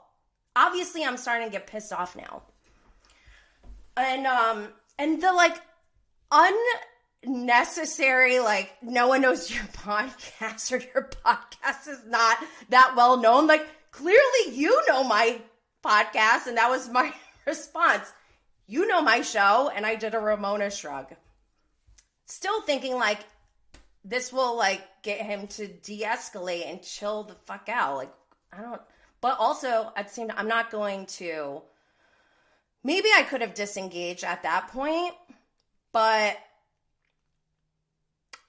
Speaker 1: Obviously, I'm starting to get pissed off now. And um and the like unnecessary like no one knows your podcast or your podcast is not that well known. Like clearly you know my podcast and that was my response. You know my show and i did a ramona shrug. Still thinking like this will like get him to de-escalate and chill the fuck out. Like i don't but also at the i'm not going to maybe i could have disengaged at that point but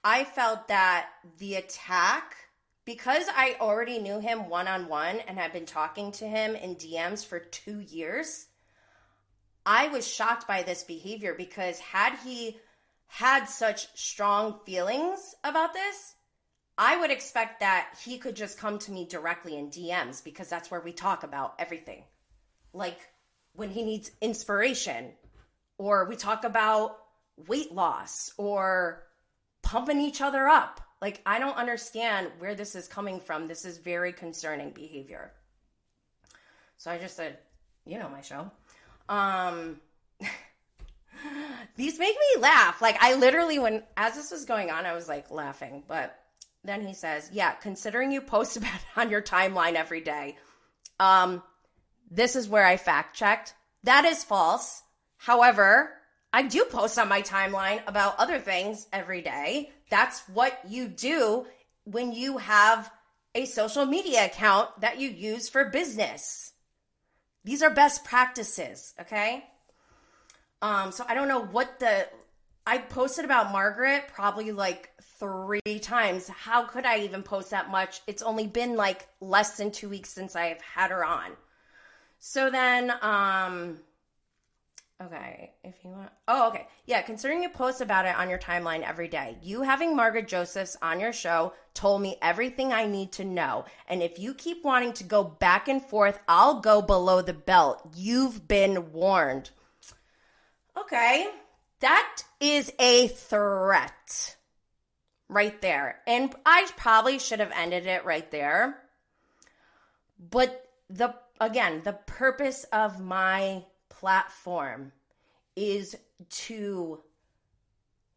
Speaker 1: i felt that the attack because i already knew him one-on-one and had been talking to him in dms for two years I was shocked by this behavior because had he had such strong feelings about this, I would expect that he could just come to me directly in DMs because that's where we talk about everything. Like when he needs inspiration, or we talk about weight loss, or pumping each other up. Like, I don't understand where this is coming from. This is very concerning behavior. So I just said, you know, my show. Um, these make me laugh. Like I literally, when as this was going on, I was like laughing. But then he says, "Yeah, considering you post about it on your timeline every day, um, this is where I fact checked. That is false. However, I do post on my timeline about other things every day. That's what you do when you have a social media account that you use for business. These are best practices, okay? Um, so I don't know what the I posted about Margaret probably like three times. How could I even post that much? It's only been like less than two weeks since I've had her on. So then, um, Okay, if you want. Oh, okay. Yeah, considering you post about it on your timeline every day, you having Margaret Josephs on your show told me everything I need to know. And if you keep wanting to go back and forth, I'll go below the belt. You've been warned. Okay, that is a threat right there. And I probably should have ended it right there. But the again, the purpose of my platform is to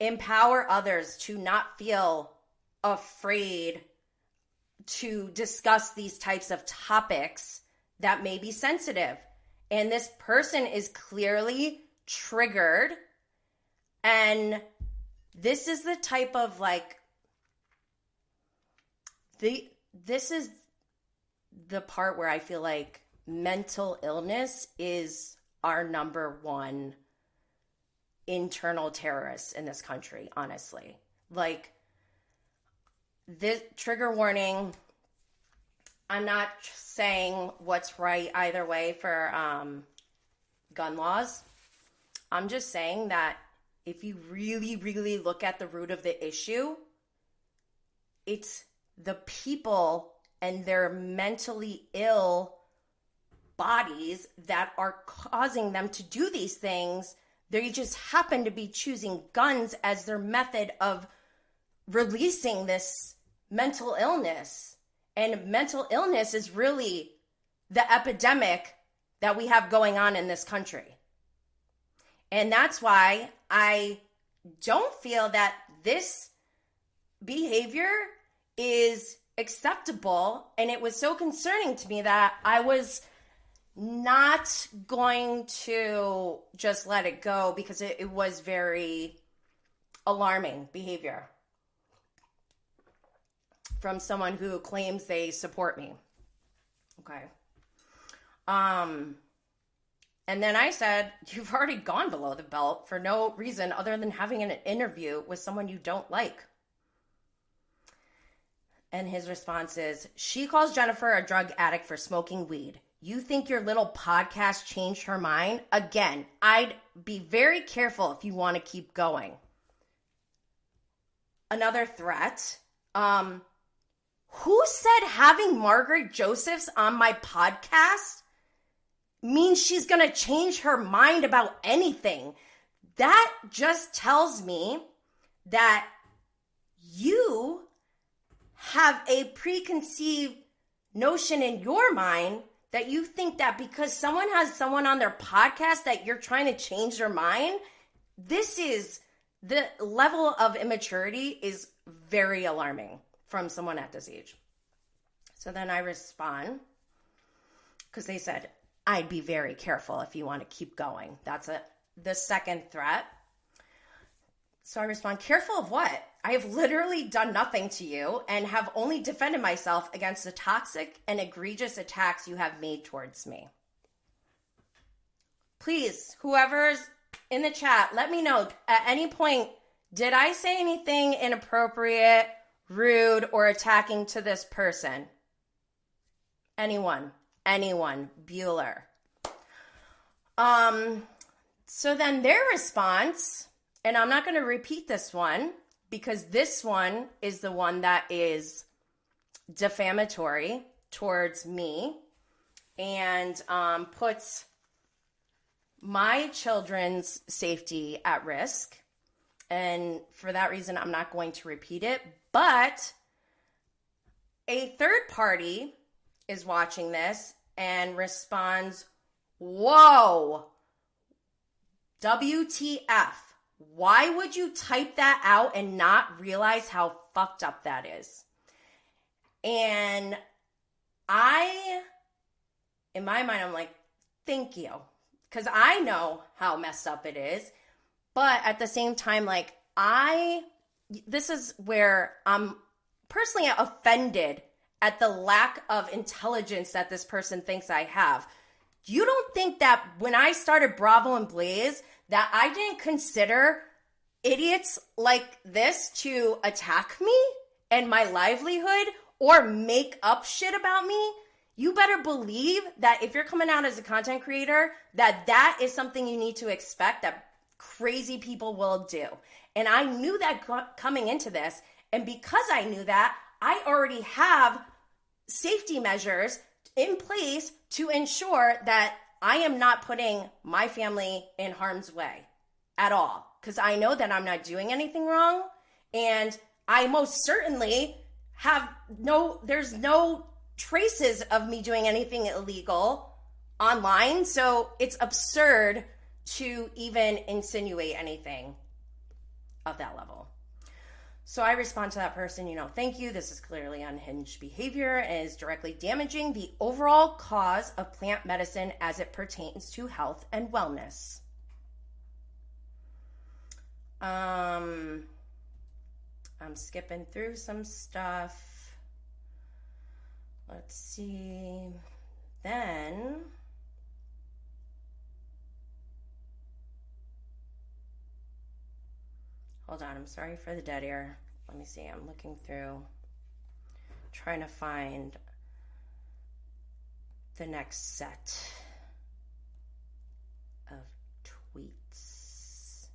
Speaker 1: empower others to not feel afraid to discuss these types of topics that may be sensitive. And this person is clearly triggered. And this is the type of like, the, this is the part where I feel like mental illness is our number one internal terrorists in this country, honestly. Like, this trigger warning. I'm not saying what's right either way for um, gun laws. I'm just saying that if you really, really look at the root of the issue, it's the people and their mentally ill bodies that are causing them to do these things. They just happen to be choosing guns as their method of releasing this mental illness. And mental illness is really the epidemic that we have going on in this country. And that's why I don't feel that this behavior is acceptable. And it was so concerning to me that I was not going to just let it go because it, it was very alarming behavior from someone who claims they support me. Okay. Um and then I said, You've already gone below the belt for no reason other than having an interview with someone you don't like. And his response is, She calls Jennifer a drug addict for smoking weed. You think your little podcast changed her mind? Again, I'd be very careful if you want to keep going. Another threat. Um, who said having Margaret Josephs on my podcast means she's going to change her mind about anything? That just tells me that you have a preconceived notion in your mind that you think that because someone has someone on their podcast that you're trying to change their mind. This is the level of immaturity is very alarming from someone at this age. So then I respond because they said, I'd be very careful if you want to keep going. That's a, the second threat. So I respond, careful of what? I have literally done nothing to you and have only defended myself against the toxic and egregious attacks you have made towards me. Please, whoever's in the chat, let me know at any point did I say anything inappropriate rude, or attacking to this person? Anyone, anyone, Bueller. Um, so then their response, and I'm not going to repeat this one because this one is the one that is defamatory towards me and um, puts my children's safety at risk. And for that reason, I'm not going to repeat it. But a third party is watching this and responds, Whoa, WTF. Why would you type that out and not realize how fucked up that is? And I, in my mind, I'm like, thank you. Because I know how messed up it is. But at the same time, like, I this is where I'm personally offended at the lack of intelligence that this person thinks I have. You don't think that when I started Bravo and Blaze that I didn't consider idiots like this to attack me and my livelihood or make up shit about me? You better believe that if you're coming out as a content creator, that that is something you need to expect that crazy people will do. And I knew that coming into this. And because I knew that, I already have safety measures in place to ensure that I am not putting my family in harm's way at all. Because I know that I'm not doing anything wrong. And I most certainly have no, there's no traces of me doing anything illegal online. So it's absurd to even insinuate anything of that level. So I respond to that person, you know, thank you. This is clearly unhinged behavior and is directly damaging the overall cause of plant medicine as it pertains to health and wellness. Um, I'm skipping through some stuff. Let's see. Then Hold on, I'm sorry for the dead air. Let me see, I'm looking through, trying to find the next set of tweets.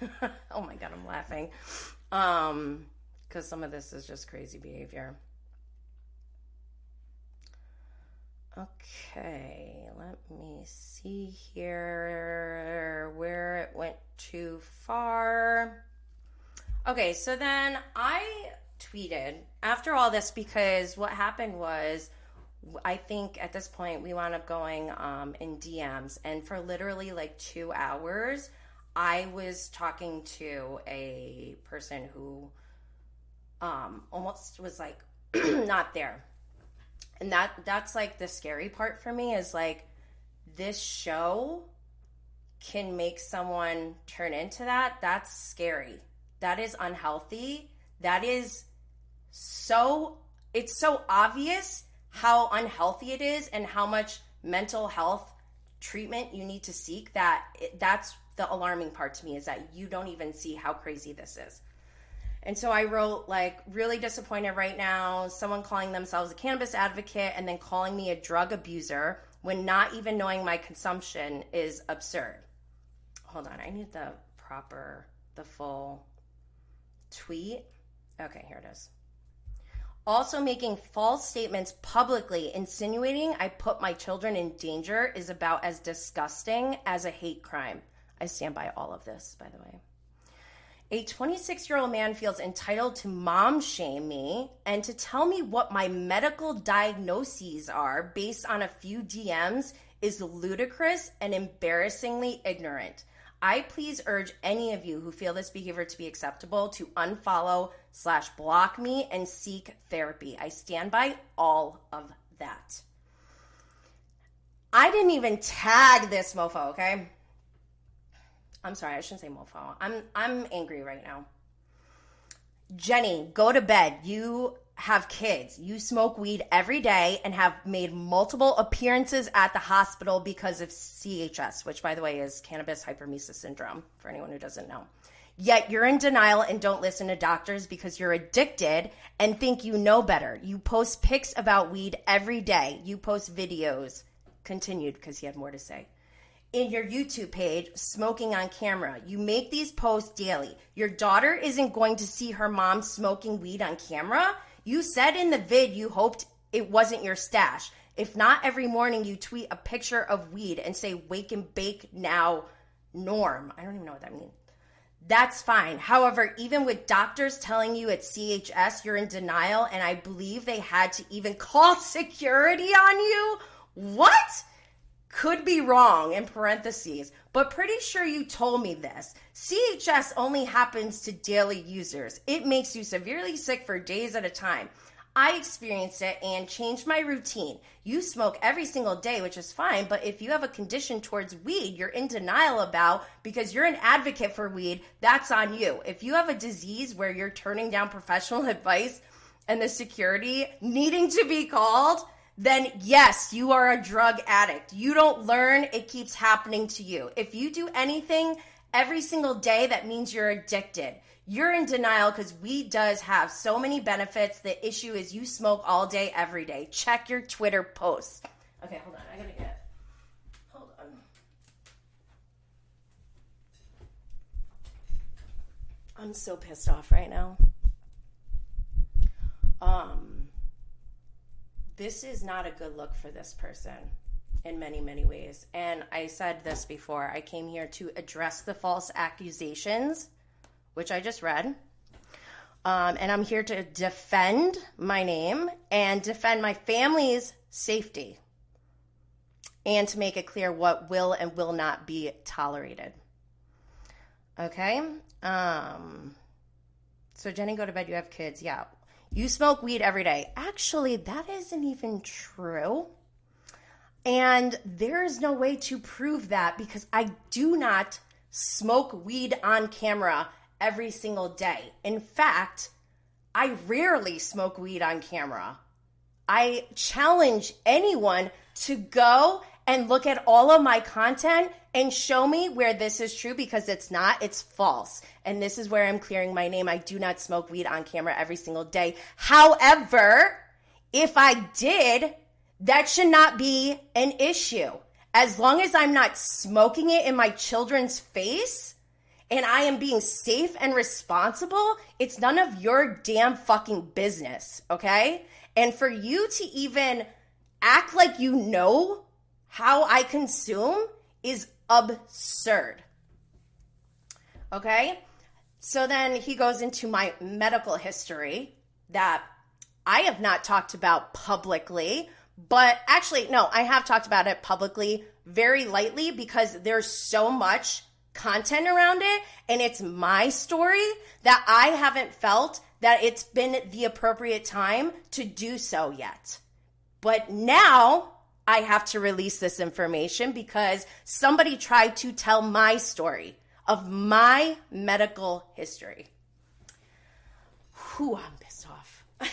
Speaker 1: oh my god, I'm laughing. Um, because some of this is just crazy behavior. Okay, let me see here where it went too far. Okay, so then I tweeted after all this because what happened was I think at this point we wound up going um, in DMs, and for literally like two hours, I was talking to a person who um, almost was like not there and that that's like the scary part for me is like this show can make someone turn into that. That's scary. That is unhealthy. That is so it's so obvious how unhealthy it is and how much mental health treatment you need to seek that that's the alarming part to me is that you don't even see how crazy this is and so I wrote, like, really disappointed right now. Someone calling themselves a cannabis advocate and then calling me a drug abuser when not even knowing my consumption is absurd. Hold on, I need the proper, the full tweet. Okay, here it is. Also, making false statements publicly, insinuating I put my children in danger, is about as disgusting as a hate crime. I stand by all of this, by the way. A 26 year old man feels entitled to mom shame me and to tell me what my medical diagnoses are based on a few DMs is ludicrous and embarrassingly ignorant. I please urge any of you who feel this behavior to be acceptable to unfollow slash block me and seek therapy. I stand by all of that. I didn't even tag this mofo, okay? I'm sorry, I shouldn't say mofo. I'm I'm angry right now. Jenny, go to bed. You have kids. You smoke weed every day and have made multiple appearances at the hospital because of CHS, which by the way is cannabis hyperemesis syndrome for anyone who doesn't know. Yet you're in denial and don't listen to doctors because you're addicted and think you know better. You post pics about weed every day. You post videos. Continued because he had more to say in your YouTube page smoking on camera. You make these posts daily. Your daughter isn't going to see her mom smoking weed on camera. You said in the vid you hoped it wasn't your stash. If not every morning you tweet a picture of weed and say wake and bake now norm. I don't even know what that means. That's fine. However, even with doctors telling you it's CHS, you're in denial, and I believe they had to even call security on you. What? Could be wrong in parentheses, but pretty sure you told me this. CHS only happens to daily users. It makes you severely sick for days at a time. I experienced it and changed my routine. You smoke every single day, which is fine, but if you have a condition towards weed you're in denial about because you're an advocate for weed, that's on you. If you have a disease where you're turning down professional advice and the security needing to be called, then yes, you are a drug addict. You don't learn, it keeps happening to you. If you do anything every single day, that means you're addicted. You're in denial because weed does have so many benefits. The issue is you smoke all day, every day. Check your Twitter posts. Okay, hold on. I gotta get. Hold on. I'm so pissed off right now. Um this is not a good look for this person in many, many ways. And I said this before I came here to address the false accusations, which I just read. Um, and I'm here to defend my name and defend my family's safety and to make it clear what will and will not be tolerated. Okay. Um. So Jenny, go to bed. You have kids. Yeah. You smoke weed every day. Actually, that isn't even true. And there is no way to prove that because I do not smoke weed on camera every single day. In fact, I rarely smoke weed on camera. I challenge anyone to go and look at all of my content and show me where this is true because it's not, it's false. And this is where I'm clearing my name. I do not smoke weed on camera every single day. However, if I did, that should not be an issue. As long as I'm not smoking it in my children's face and I am being safe and responsible, it's none of your damn fucking business, okay? And for you to even act like you know how I consume is absurd. Okay? So then he goes into my medical history that I have not talked about publicly but actually, no, I have talked about it publicly very lightly because there's so much content around it and it's my story that I haven't felt that it's been the appropriate time to do so yet. But now I have to release this information because somebody tried to tell my story of my medical history. Whew, I'm pissed off.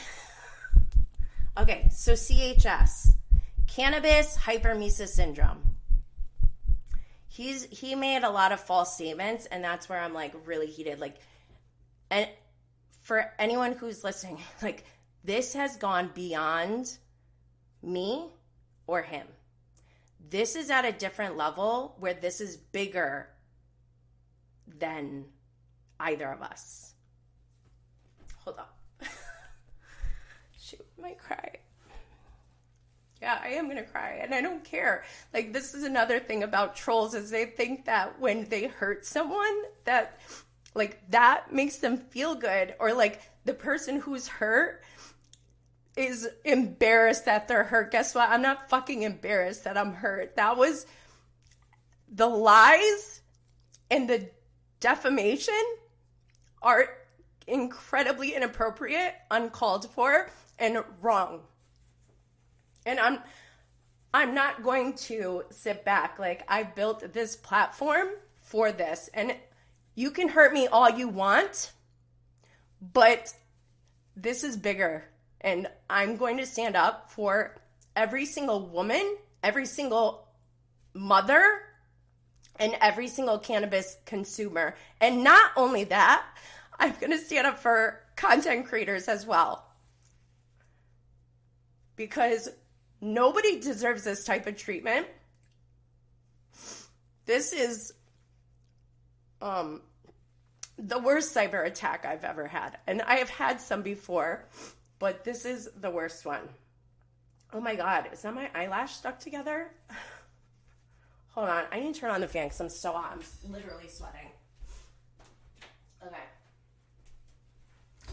Speaker 1: Okay, so CHS, cannabis hyperemesis syndrome. He's he made a lot of false statements, and that's where I'm like really heated. Like, and for anyone who's listening, like this has gone beyond me or him. This is at a different level where this is bigger than either of us. Hold up, on might cry. Yeah, I am gonna cry, and I don't care. Like this is another thing about trolls is they think that when they hurt someone, that like that makes them feel good, or like the person who's hurt is embarrassed that they're hurt. Guess what? I'm not fucking embarrassed that I'm hurt. That was the lies and the defamation are incredibly inappropriate, uncalled for and wrong. And I'm I'm not going to sit back. Like I built this platform for this and you can hurt me all you want, but this is bigger and I'm going to stand up for every single woman, every single mother, and every single cannabis consumer. And not only that, I'm going to stand up for content creators as well because nobody deserves this type of treatment. This is um, the worst cyber attack I've ever had. And I have had some before, but this is the worst one. Oh my God, is that my eyelash stuck together? Hold on, I need to turn on the fan because I'm so hot. I'm literally sweating. Okay.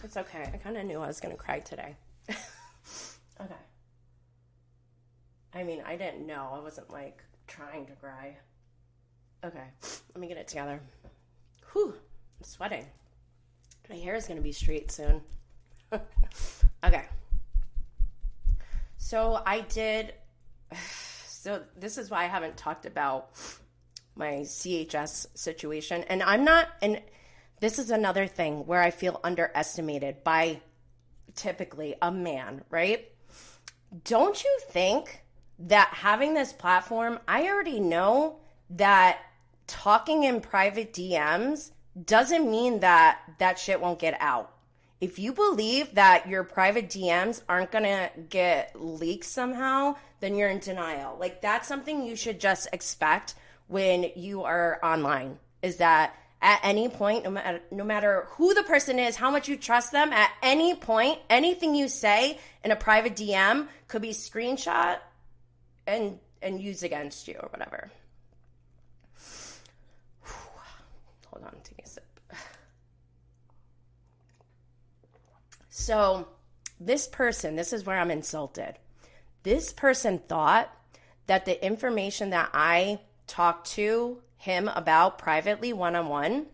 Speaker 1: It's okay. I kind of knew I was going to cry today. okay. I mean, I didn't know. I wasn't like trying to cry. Okay, let me get it together. Whew, I'm sweating. My hair is gonna be straight soon. okay. So I did. So this is why I haven't talked about my CHS situation. And I'm not, and this is another thing where I feel underestimated by typically a man, right? Don't you think that having this platform, I already know that talking in private DMs doesn't mean that that shit won't get out. If you believe that your private DMs aren't going to get leaked somehow, then you're in denial. Like that's something you should just expect when you are online is that at any point no matter, no matter who the person is, how much you trust them, at any point, anything you say in a private DM could be screenshot and and used against you or whatever. Hold on, take a sip. So, this person, this is where I'm insulted. This person thought that the information that I talked to him about privately one on one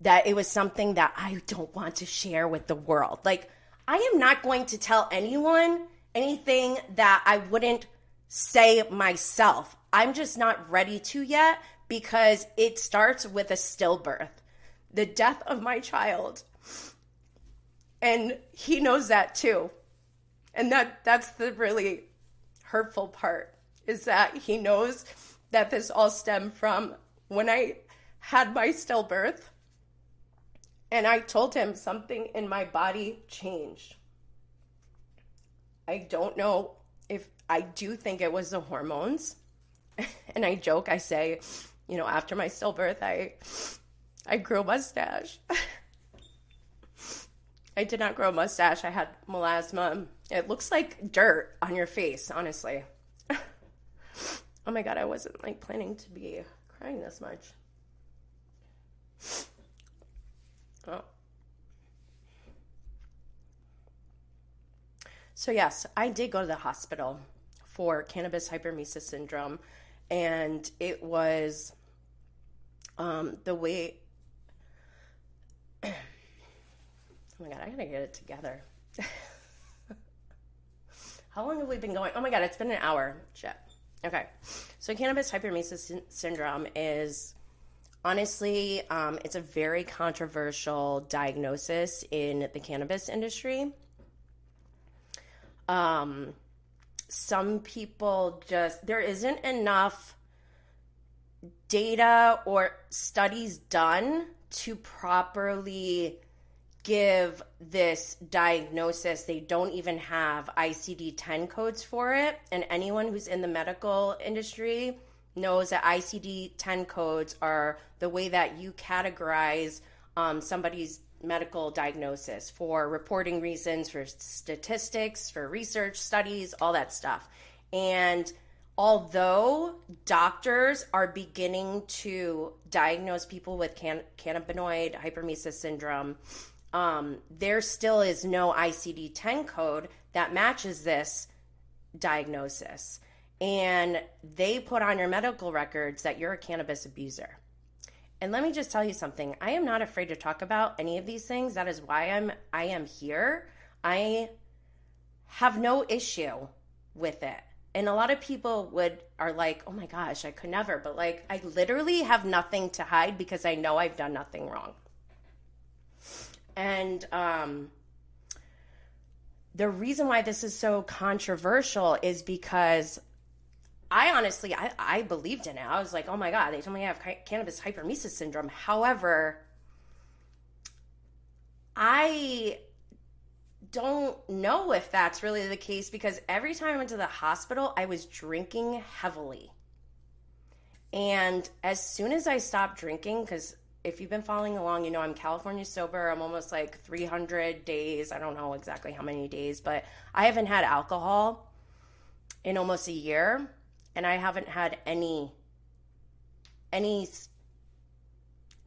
Speaker 1: that it was something that I don't want to share with the world. Like, I am not going to tell anyone anything that I wouldn't say myself. I'm just not ready to yet because it starts with a stillbirth, the death of my child. And he knows that too. And that that's the really hurtful part is that he knows that this all stemmed from when I had my stillbirth and I told him something in my body changed. I don't know if I do think it was the hormones. and I joke, I say, you know, after my stillbirth, I I grew a mustache. I did not grow a mustache. I had melasma. It looks like dirt on your face, honestly. oh my god, I wasn't like planning to be crying this much. Oh. So, yes, I did go to the hospital for cannabis hyperemesis syndrome, and it was um, the way. oh my god, I gotta get it together. How long have we been going? Oh my god, it's been an hour. Shit. Okay. So, cannabis hyperemesis syndrome is honestly, um, it's a very controversial diagnosis in the cannabis industry. Um, some people just, there isn't enough data or studies done to properly give this diagnosis. They don't even have ICD 10 codes for it. And anyone who's in the medical industry knows that ICD 10 codes are the way that you categorize um, somebody's medical diagnosis for reporting reasons, for statistics, for research studies, all that stuff. And although doctors are beginning to diagnose people with can- cannabinoid hyperemesis syndrome, um, there still is no ICD 10 code that matches this diagnosis and they put on your medical records that you're a cannabis abuser. And let me just tell you something. I am not afraid to talk about any of these things. That is why I'm I am here. I have no issue with it. And a lot of people would are like, "Oh my gosh, I could never." But like I literally have nothing to hide because I know I've done nothing wrong. And um the reason why this is so controversial is because I honestly, I, I believed in it. I was like, oh my God, they told me I have cannabis hyperemesis syndrome. However, I don't know if that's really the case because every time I went to the hospital, I was drinking heavily. And as soon as I stopped drinking, because if you've been following along, you know I'm California sober. I'm almost like 300 days. I don't know exactly how many days, but I haven't had alcohol in almost a year and I haven't had any any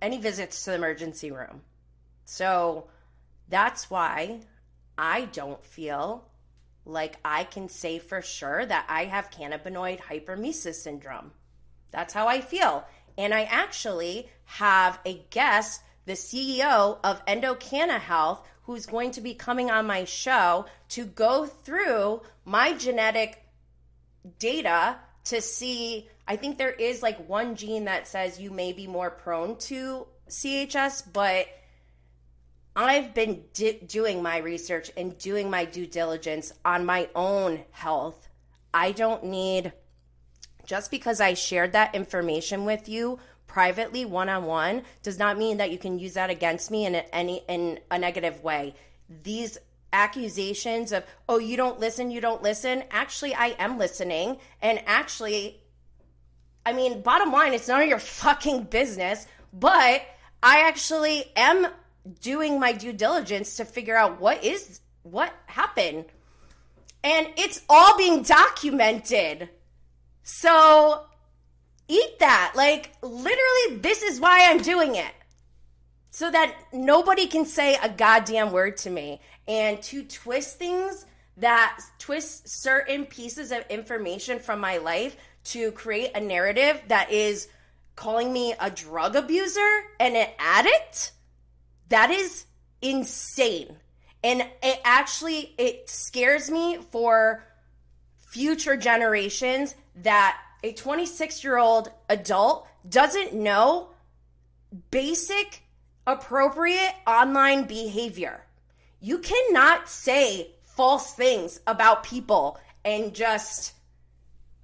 Speaker 1: any visits to the emergency room. So that's why I don't feel like I can say for sure that I have cannabinoid hyperemesis syndrome. That's how I feel. And I actually have a guest, the CEO of Endocanna Health, who's going to be coming on my show to go through my genetic data to see I think there is like one gene that says you may be more prone to CHS, but I've been di- doing my research and doing my due diligence on my own health. I don't need just because I shared that information with you privately one on one does not mean that you can use that against me in any in a negative way. These accusations of, oh, you don't listen, you don't listen. Actually, I am listening. And actually, I mean, bottom line, it's none of your fucking business, but I actually am doing my due diligence to figure out what is what happened. And it's all being documented. So eat that. Like literally this is why I'm doing it. So that nobody can say a goddamn word to me and to twist things that twist certain pieces of information from my life to create a narrative that is calling me a drug abuser and an addict That is insane. And it actually it scares me for future generations that a 26-year-old adult doesn't know basic appropriate online behavior. You cannot say false things about people and just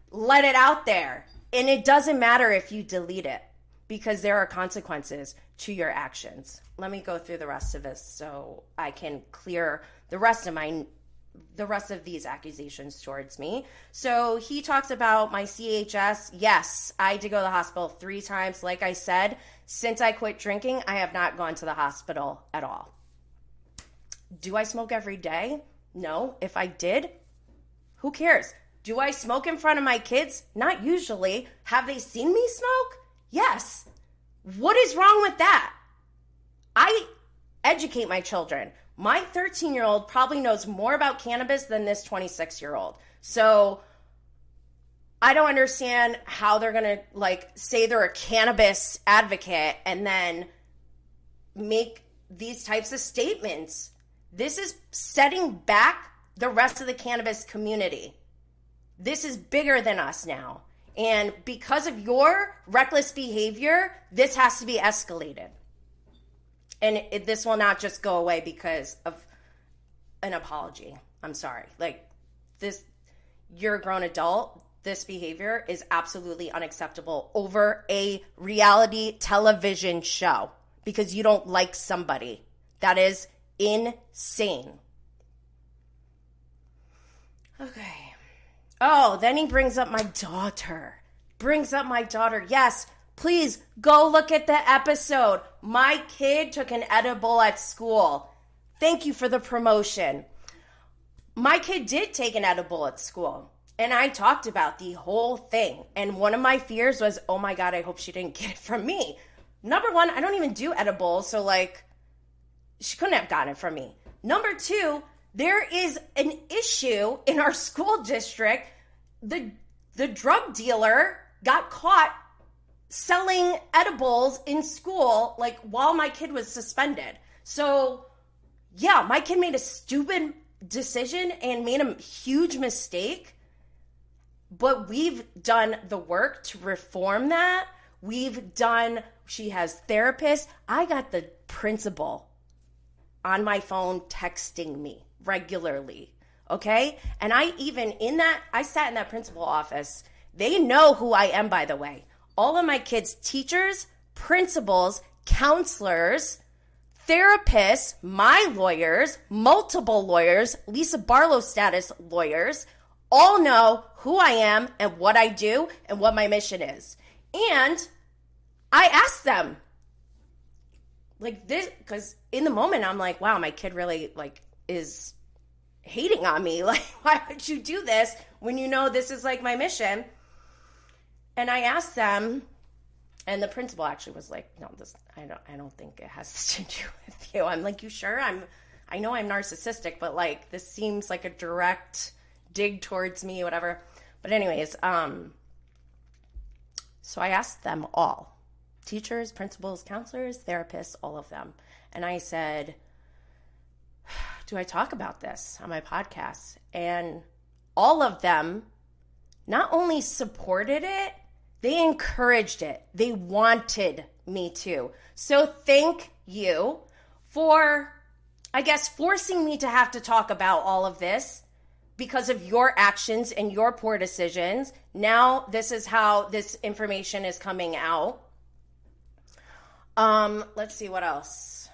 Speaker 1: let it out there. And it doesn't matter if you delete it because there are consequences to your actions. Let me go through the rest of this so I can clear the rest of my the rest of these accusations towards me. So he talks about my CHS. Yes, I did go to the hospital 3 times like I said. Since I quit drinking, I have not gone to the hospital at all. Do I smoke every day? No. If I did, who cares? Do I smoke in front of my kids? Not usually. Have they seen me smoke? Yes. What is wrong with that? I educate my children. My 13 year old probably knows more about cannabis than this 26 year old. So I don't understand how they're going to like say they're a cannabis advocate and then make these types of statements. This is setting back the rest of the cannabis community. This is bigger than us now. And because of your reckless behavior, this has to be escalated. And it, this will not just go away because of an apology. I'm sorry. Like, this, you're a grown adult. This behavior is absolutely unacceptable over a reality television show because you don't like somebody. That is insane. Okay. Oh, then he brings up my daughter. Brings up my daughter. Yes, please go look at the episode. My kid took an edible at school. Thank you for the promotion. My kid did take an edible at school. And I talked about the whole thing. And one of my fears was, oh my God, I hope she didn't get it from me. Number one, I don't even do edibles. So, like, she couldn't have gotten it from me. Number two, there is an issue in our school district. The the drug dealer got caught selling edibles in school like while my kid was suspended. So, yeah, my kid made a stupid decision and made a huge mistake. But we've done the work to reform that. We've done she has therapists. I got the principal on my phone texting me regularly. Okay. And I even in that, I sat in that principal office. They know who I am, by the way. All of my kids' teachers, principals, counselors, therapists, my lawyers, multiple lawyers, Lisa Barlow status lawyers, all know who I am and what I do and what my mission is. And I asked them, like this because in the moment i'm like wow my kid really like is hating on me like why would you do this when you know this is like my mission and i asked them and the principal actually was like no this i don't i don't think it has to do with you i'm like you sure i'm i know i'm narcissistic but like this seems like a direct dig towards me whatever but anyways um so i asked them all teachers, principals, counselors, therapists, all of them. And I said, Do I talk about this on my podcast? And all of them not only supported it, they encouraged it. They wanted me to. So thank you for, I guess, forcing me to have to talk about all of this because of your actions and your poor decisions. Now, this is how this information is coming out. Um, let's see what else.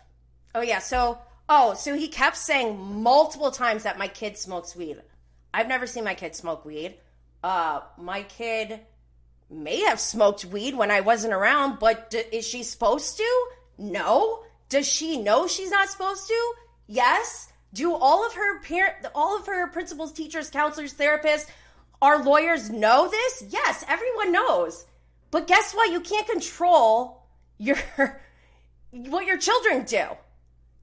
Speaker 1: Oh yeah, so oh, so he kept saying multiple times that my kid smokes weed. I've never seen my kid smoke weed. Uh, my kid may have smoked weed when I wasn't around, but d- is she supposed to? No. Does she know she's not supposed to? Yes. Do all of her parent, all of her principals, teachers, counselors, therapists, our lawyers know this? Yes, everyone knows. But guess what? You can't control your what your children do.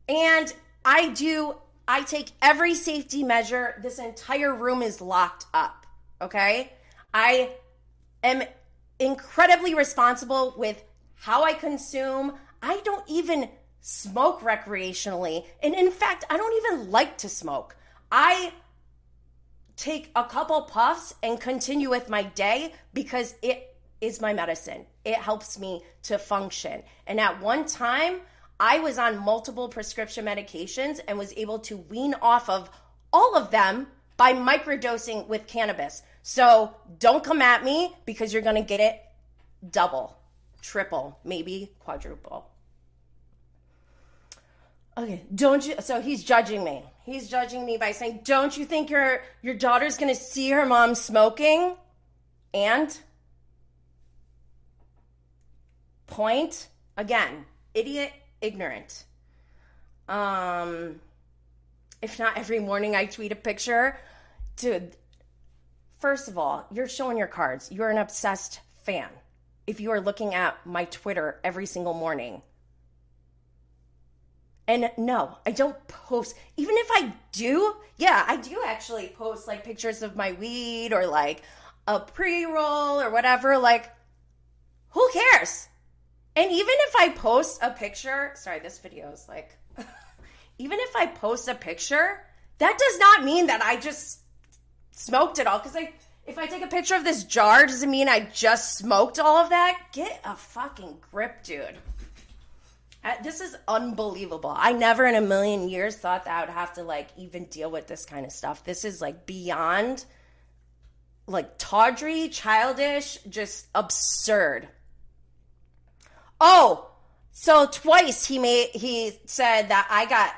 Speaker 1: And I do I take every safety measure. This entire room is locked up, okay? I am incredibly responsible with how I consume. I don't even smoke recreationally. And in fact, I don't even like to smoke. I take a couple puffs and continue with my day because it is my medicine. It helps me to function. And at one time, I was on multiple prescription medications and was able to wean off of all of them by microdosing with cannabis. So don't come at me because you're going to get it double, triple, maybe quadruple. Okay, don't you so he's judging me. He's judging me by saying, "Don't you think your your daughter's going to see her mom smoking?" And point again, idiot, ignorant. Um if not every morning I tweet a picture, dude, first of all, you're showing your cards. You're an obsessed fan. If you are looking at my Twitter every single morning, and no, I don't post. Even if I do, yeah, I do actually post like pictures of my weed or like a pre roll or whatever. Like, who cares? And even if I post a picture, sorry, this video is like, even if I post a picture, that does not mean that I just smoked it all. Because I, if I take a picture of this jar, doesn't mean I just smoked all of that. Get a fucking grip, dude. Uh, this is unbelievable. I never in a million years thought that I would have to like even deal with this kind of stuff. This is like beyond like tawdry, childish, just absurd. Oh, so twice he made he said that I got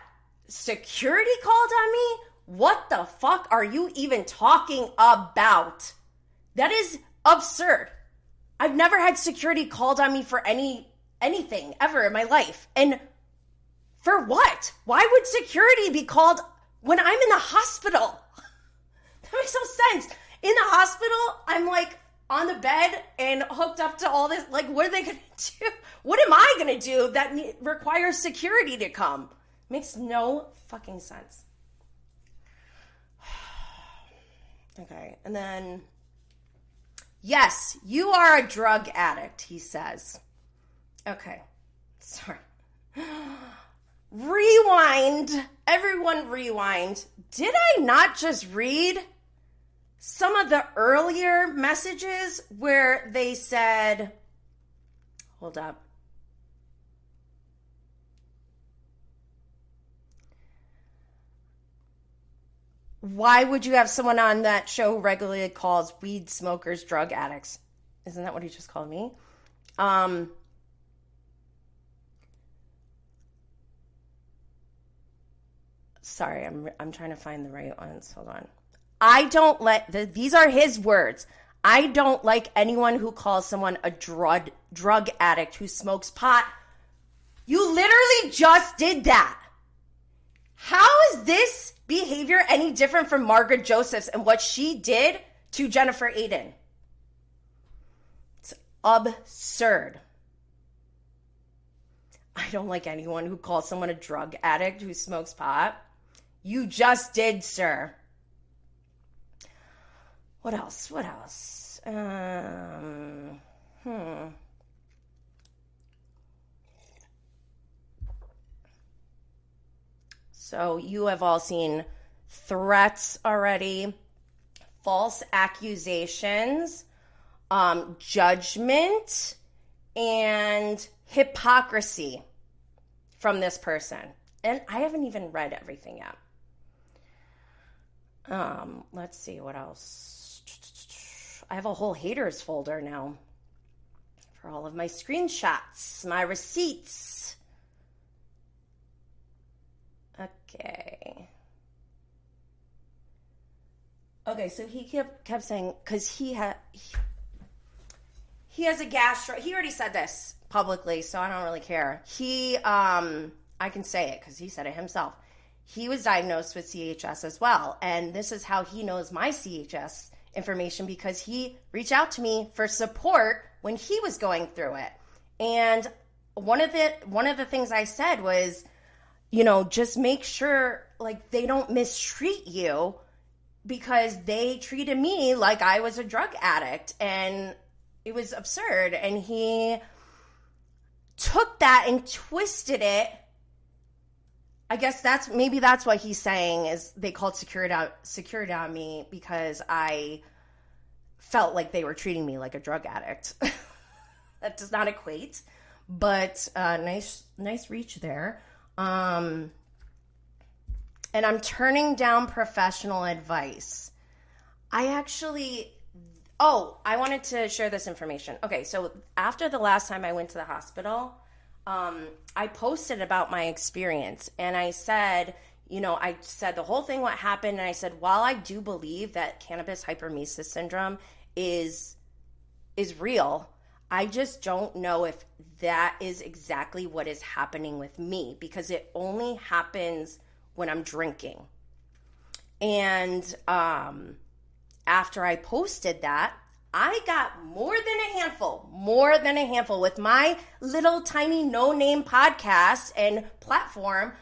Speaker 1: security called on me. What the fuck are you even talking about? That is absurd. I've never had security called on me for any anything ever in my life. And for what? Why would security be called when I'm in the hospital? That makes no sense. In the hospital, I'm like on the bed and hooked up to all this. Like, what are they going to do? What am I going to do that requires security to come? Makes no fucking sense. Okay, and then. Yes, you are a drug addict, he says. Okay. Sorry. Rewind. Everyone rewind. Did I not just read some of the earlier messages where they said, hold up. Why would you have someone on that show who regularly calls weed smokers drug addicts? Isn't that what he just called me? Um, sorry, I'm I'm trying to find the right ones. Hold on. I don't let the, these are his words. I don't like anyone who calls someone a drug drug addict who smokes pot. You literally just did that. How is this behavior any different from Margaret Josephs and what she did to Jennifer Aydin. It's absurd. I don't like anyone who calls someone a drug addict who smokes pot. You just did, sir. What else? What else? Um, hmm. So you have all seen threats already, false accusations, um, judgment, and hypocrisy from this person. And I haven't even read everything yet. Um, let's see what else. I have a whole haters folder now for all of my screenshots, my receipts. Okay. Okay, so he kept kept saying because he had he, he has a gastro. He already said this publicly, so I don't really care. He um I can say it because he said it himself he was diagnosed with CHS as well. And this is how he knows my CHS information because he reached out to me for support when he was going through it. And one of the one of the things I said was, you know, just make sure like they don't mistreat you because they treated me like I was a drug addict and it was absurd and he took that and twisted it I guess that's maybe that's what he's saying is they called security out security on me because I felt like they were treating me like a drug addict. that does not equate, but uh, nice nice reach there. Um, and I'm turning down professional advice. I actually Oh, I wanted to share this information. Okay, so after the last time I went to the hospital, um, I posted about my experience and I said, you know, I said the whole thing, what happened, and I said, while I do believe that cannabis hyperemesis syndrome is is real, I just don't know if that is exactly what is happening with me because it only happens when I'm drinking. And um, after I posted that, I got more than a handful, more than a handful with my little tiny no name podcast and platform.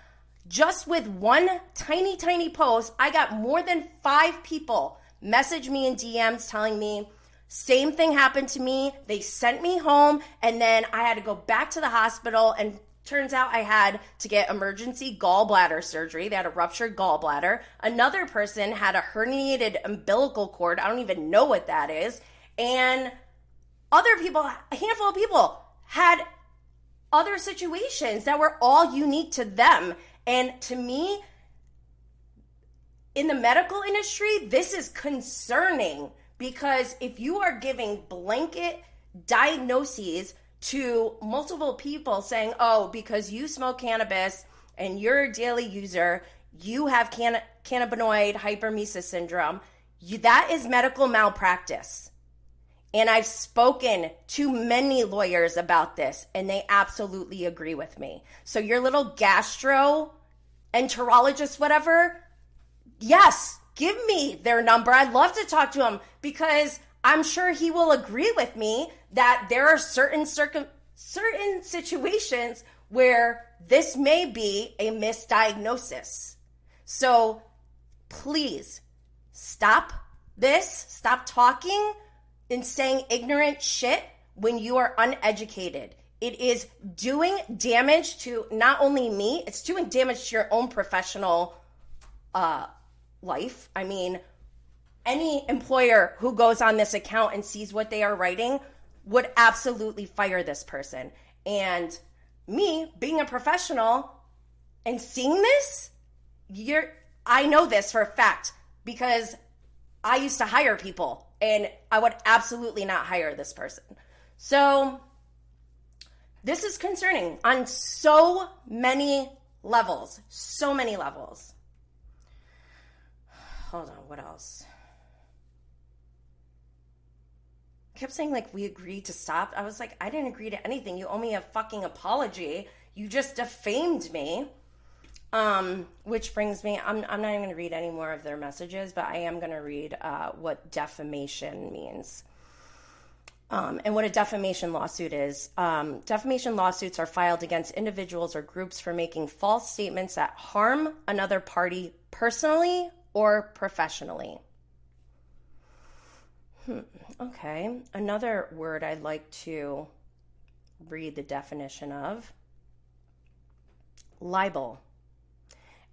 Speaker 1: Just with one tiny, tiny post, I got more than five people message me in DMs telling me, same thing happened to me. They sent me home, and then I had to go back to the hospital. And turns out I had to get emergency gallbladder surgery. They had a ruptured gallbladder. Another person had a herniated umbilical cord. I don't even know what that is and other people, a handful of people, had other situations that were all unique to them. And to me, in the medical industry, this is concerning because if you are giving blanket diagnoses to multiple people saying, oh, because you smoke cannabis and you're a daily user, you have can- cannabinoid hyperemesis syndrome, you, that is medical malpractice. And I've spoken to many lawyers about this, and they absolutely agree with me. So, your little gastro enterologist, whatever, yes, give me their number. I'd love to talk to him because I'm sure he will agree with me that there are certain circum- certain situations where this may be a misdiagnosis. So, please stop this, stop talking and saying ignorant shit when you are uneducated. It is doing damage to not only me, it's doing damage to your own professional uh, life. I mean, any employer who goes on this account and sees what they are writing would absolutely fire this person. And me being a professional and seeing this, you're I know this for a fact because I used to hire people and I would absolutely not hire this person. So this is concerning on so many levels, so many levels. Hold on, what else? I kept saying like we agreed to stop. I was like, I didn't agree to anything. You owe me a fucking apology. You just defamed me. Um, which brings me, I'm, I'm not even going to read any more of their messages, but I am going to read uh, what defamation means. Um, and what a defamation lawsuit is. Um, defamation lawsuits are filed against individuals or groups for making false statements that harm another party personally or professionally. Hmm, okay, another word I'd like to read the definition of libel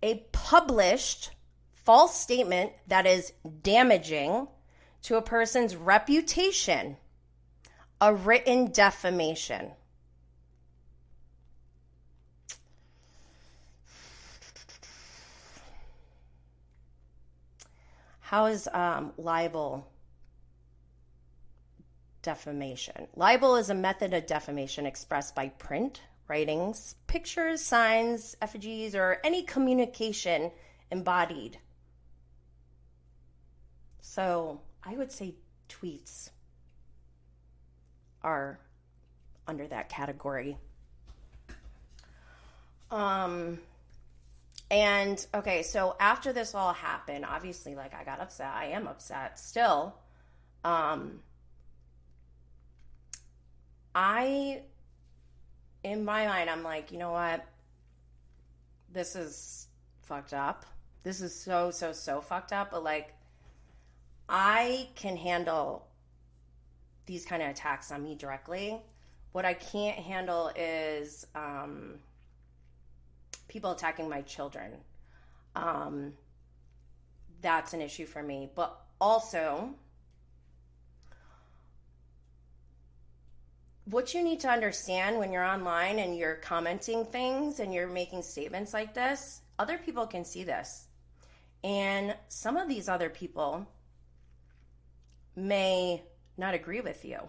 Speaker 1: a published false statement that is damaging to a person's reputation, a written defamation. How is um, libel defamation? Libel is a method of defamation expressed by print, writings, pictures, signs, effigies, or any communication embodied. So I would say tweets are under that category. Um, and okay, so after this all happened, obviously, like I got upset. I am upset still. Um, I in my mind, I'm like, you know what? This is fucked up. This is so, so, so fucked up. But like, I can handle these kind of attacks on me directly. What I can't handle is um, people attacking my children. Um, that's an issue for me. But also, what you need to understand when you're online and you're commenting things and you're making statements like this, other people can see this. And some of these other people may not agree with you.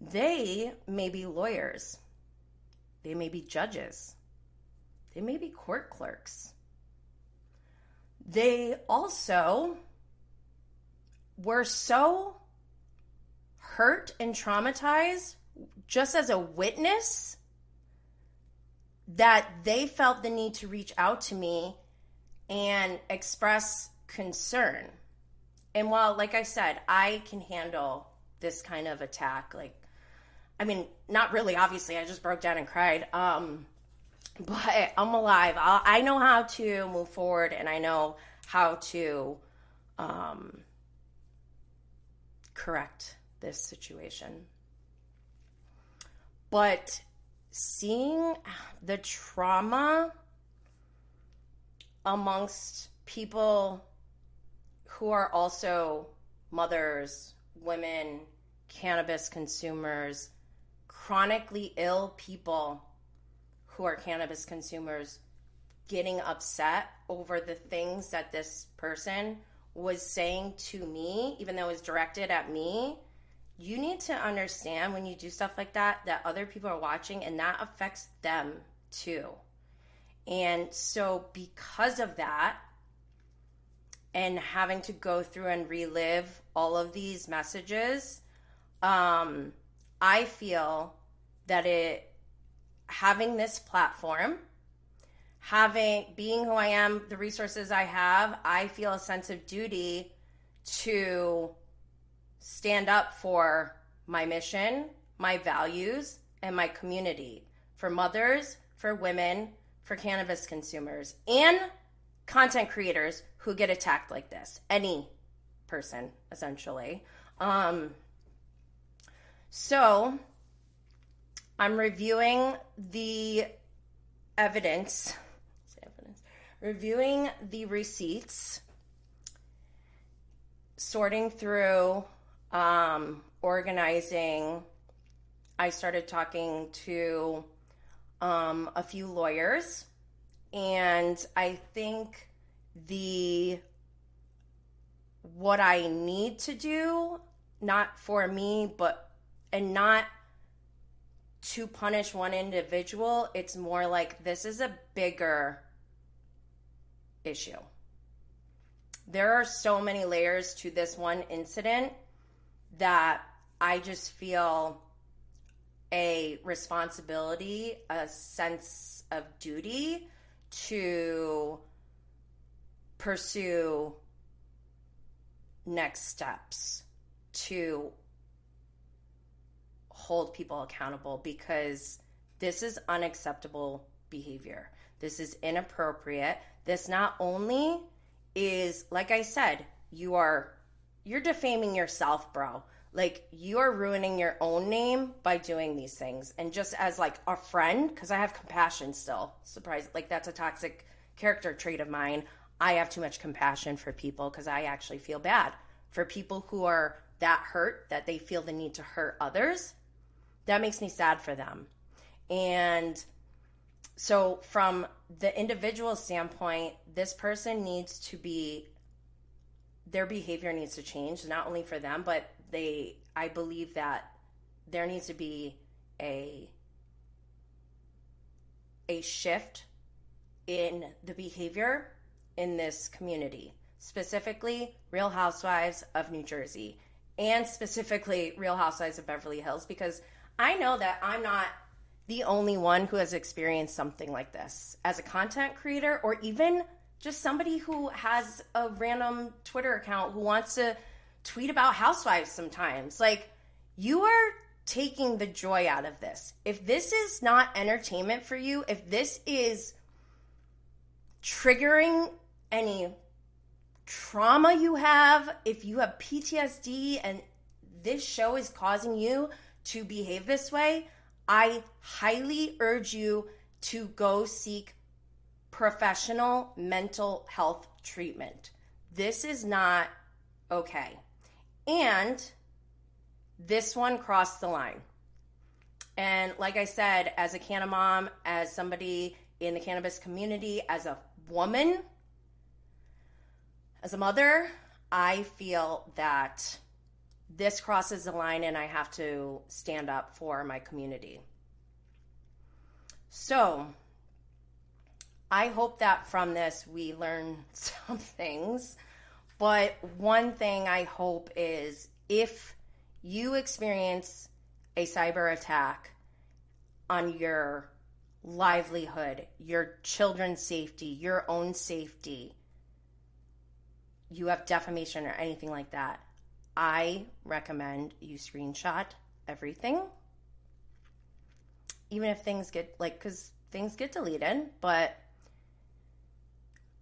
Speaker 1: They may be lawyers, they may be judges, they may be court clerks. They also were so hurt and traumatized just as a witness that they felt the need to reach out to me and express concern. And while, like I said, I can handle this kind of attack, like, I mean, not really, obviously, I just broke down and cried. Um, but I'm alive. I'll, i know how to move forward and I know how to um, correct this situation. But seeing the trauma amongst people who are also mothers, women, cannabis consumers, chronically ill people who are cannabis consumers getting upset over the things that this person was saying to me, even though it was directed at me, you need to understand when you do stuff like that that other people are watching and that affects them too. And so, because of that, and having to go through and relive all of these messages, um, I feel that it having this platform, having being who I am, the resources I have, I feel a sense of duty to stand up for my mission, my values, and my community for mothers, for women, for cannabis consumers, and content creators who get attacked like this. Any person, essentially. Um, so, I'm reviewing the evidence, evidence, reviewing the receipts, sorting through um, organizing, I started talking to um, a few lawyers, and I think the what I need to do, not for me, but and not to punish one individual, it's more like this is a bigger issue. There are so many layers to this one incident that I just feel a responsibility, a sense of duty to pursue next steps to hold people accountable because this is unacceptable behavior. This is inappropriate. This not only is, like I said, you are you're defaming yourself, bro. Like you're ruining your own name by doing these things. And just as like a friend, because I have compassion still. Surprise, like that's a toxic character trait of mine. I have too much compassion for people because I actually feel bad for people who are that hurt that they feel the need to hurt others. That makes me sad for them. And so, from the individual standpoint, this person needs to be their behavior needs to change, not only for them, but they, I believe that there needs to be a, a shift in the behavior in this community, specifically Real Housewives of New Jersey and specifically Real Housewives of Beverly Hills, because I know that I'm not the only one who has experienced something like this as a content creator or even just somebody who has a random Twitter account who wants to tweet about housewives sometimes. Like, you are taking the joy out of this. If this is not entertainment for you, if this is triggering any trauma you have, if you have PTSD and this show is causing you to behave this way, I highly urge you to go seek professional mental health treatment. This is not okay. And this one crossed the line. And like I said, as a canna mom, as somebody in the cannabis community, as a woman, as a mother, I feel that this crosses the line and I have to stand up for my community. So, I hope that from this we learn some things. But one thing I hope is if you experience a cyber attack on your livelihood, your children's safety, your own safety, you have defamation or anything like that, I recommend you screenshot everything. Even if things get like, because things get deleted, but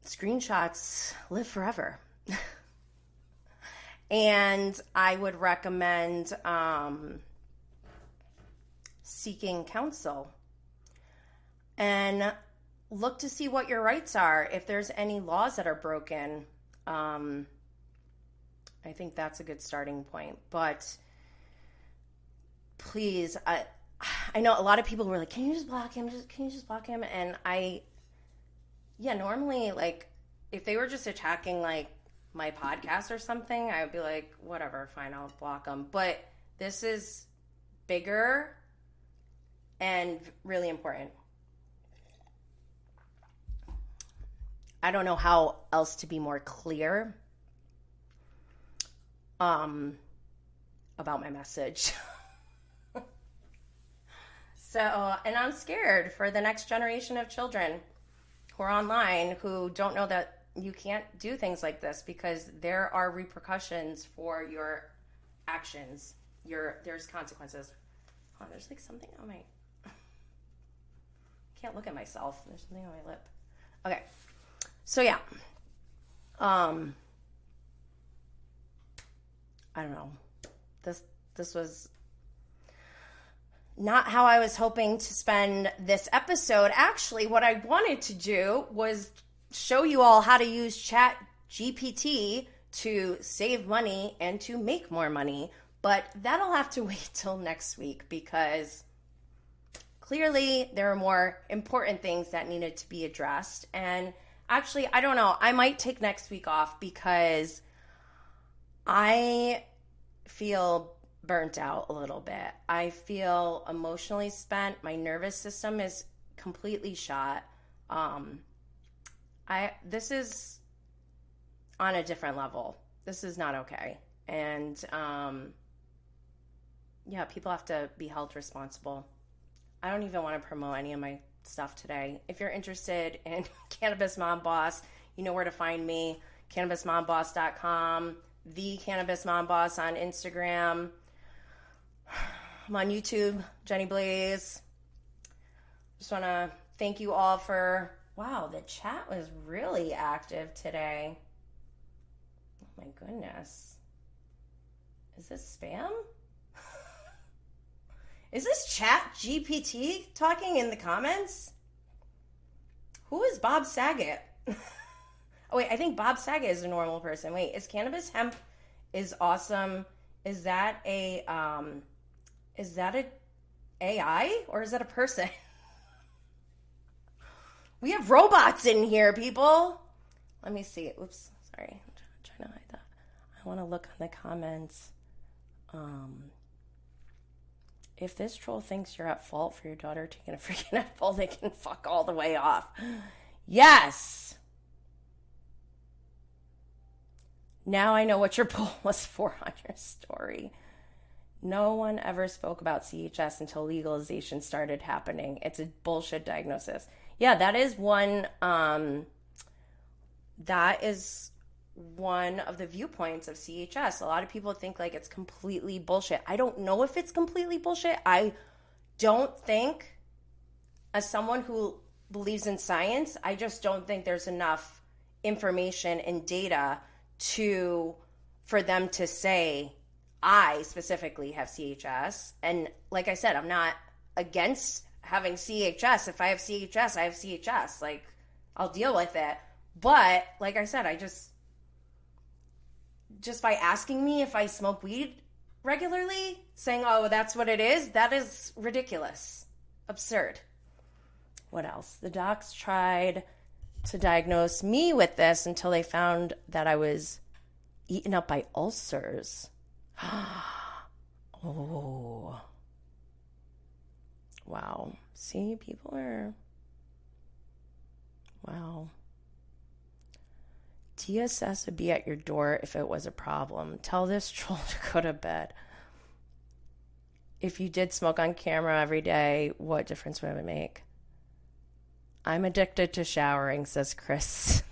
Speaker 1: screenshots live forever. and I would recommend um, seeking counsel and look to see what your rights are. If there's any laws that are broken, um, I think that's a good starting point. But please, I I know a lot of people were like, "Can you just block him? Just can you just block him?" And I, yeah, normally like if they were just attacking like my podcast or something, I would be like, "Whatever, fine, I'll block them." But this is bigger and really important. I don't know how else to be more clear um, about my message. so, and I'm scared for the next generation of children who are online who don't know that you can't do things like this because there are repercussions for your actions. Your there's consequences. Oh, there's like something on my. Can't look at myself. There's something on my lip. Okay. So yeah. Um I don't know. This this was not how I was hoping to spend this episode. Actually, what I wanted to do was show you all how to use Chat GPT to save money and to make more money. But that'll have to wait till next week because clearly there are more important things that needed to be addressed. And actually, I don't know. I might take next week off because I feel burnt out a little bit. I feel emotionally spent. My nervous system is completely shot. Um, I this is on a different level. This is not okay. And um, yeah, people have to be held responsible. I don't even want to promote any of my stuff today. If you're interested in Cannabis Mom Boss, you know where to find me. CannabisMomBoss.com, the Cannabis Mom Boss on Instagram. I'm on YouTube, Jenny Blaze. Just want to thank you all for. Wow, the chat was really active today. Oh my goodness. Is this spam? Is this chat GPT talking in the comments? Who is Bob Saget? oh wait, I think Bob Saget is a normal person. Wait, is cannabis hemp is awesome? Is that a um is that a AI or is that a person? we have robots in here, people. Let me see. Oops, sorry. I'm trying to hide that. I want to look on the comments. Um if this troll thinks you're at fault for your daughter taking a freaking apple, they can fuck all the way off. Yes. Now I know what your poll was for on your story. No one ever spoke about CHS until legalization started happening. It's a bullshit diagnosis. Yeah, that is one um that is one of the viewpoints of CHS. A lot of people think like it's completely bullshit. I don't know if it's completely bullshit. I don't think, as someone who believes in science, I just don't think there's enough information and data to for them to say I specifically have CHS. And like I said, I'm not against having CHS. If I have CHS, I have CHS. Like I'll deal with it. But like I said, I just just by asking me if I smoke weed regularly, saying, "Oh, that's what it is," that is ridiculous. Absurd. What else? The docs tried to diagnose me with this until they found that I was eaten up by ulcers. oh. Wow. See, people are. Wow. TSS would be at your door if it was a problem. Tell this troll to go to bed. If you did smoke on camera every day, what difference would it make? I'm addicted to showering, says Chris.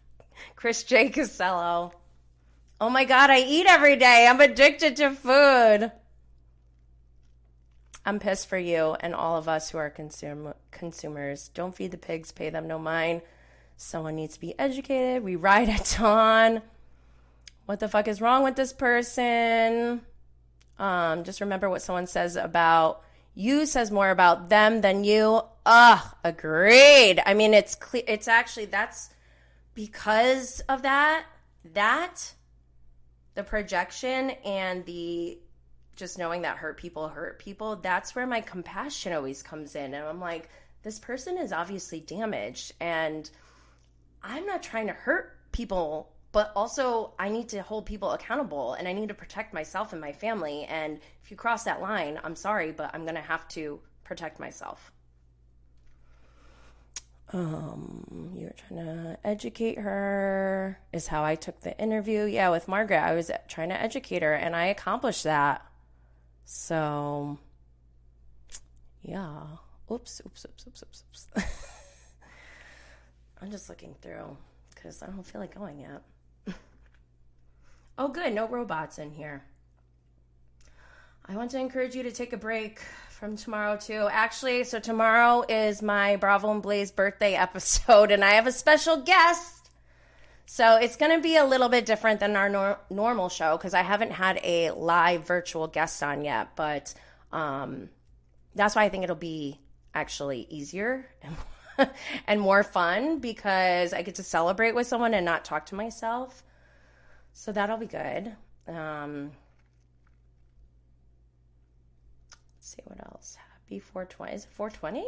Speaker 1: Chris J. Casello. Oh my God, I eat every day. I'm addicted to food. I'm pissed for you and all of us who are consum- consumers. Don't feed the pigs, pay them no mind. Someone needs to be educated. We ride at dawn. What the fuck is wrong with this person? Um, just remember what someone says about you says more about them than you. Ugh, agreed. I mean, it's clear. It's actually that's because of that. That the projection and the just knowing that hurt people hurt people. That's where my compassion always comes in, and I'm like, this person is obviously damaged, and I'm not trying to hurt people but also I need to hold people accountable and I need to protect myself and my family. And if you cross that line, I'm sorry, but I'm going to have to protect myself. Um, you were trying to educate her, is how I took the interview. Yeah, with Margaret, I was trying to educate her and I accomplished that. So, yeah. Oops, oops, oops, oops, oops, oops. I'm just looking through because I don't feel like going yet. Oh, good. No robots in here. I want to encourage you to take a break from tomorrow, too. Actually, so tomorrow is my Bravo and Blaze birthday episode, and I have a special guest. So it's going to be a little bit different than our nor- normal show because I haven't had a live virtual guest on yet, but um, that's why I think it'll be actually easier and, and more fun because I get to celebrate with someone and not talk to myself. So that'll be good. Um, let's see what else. Happy 420. Is it 420?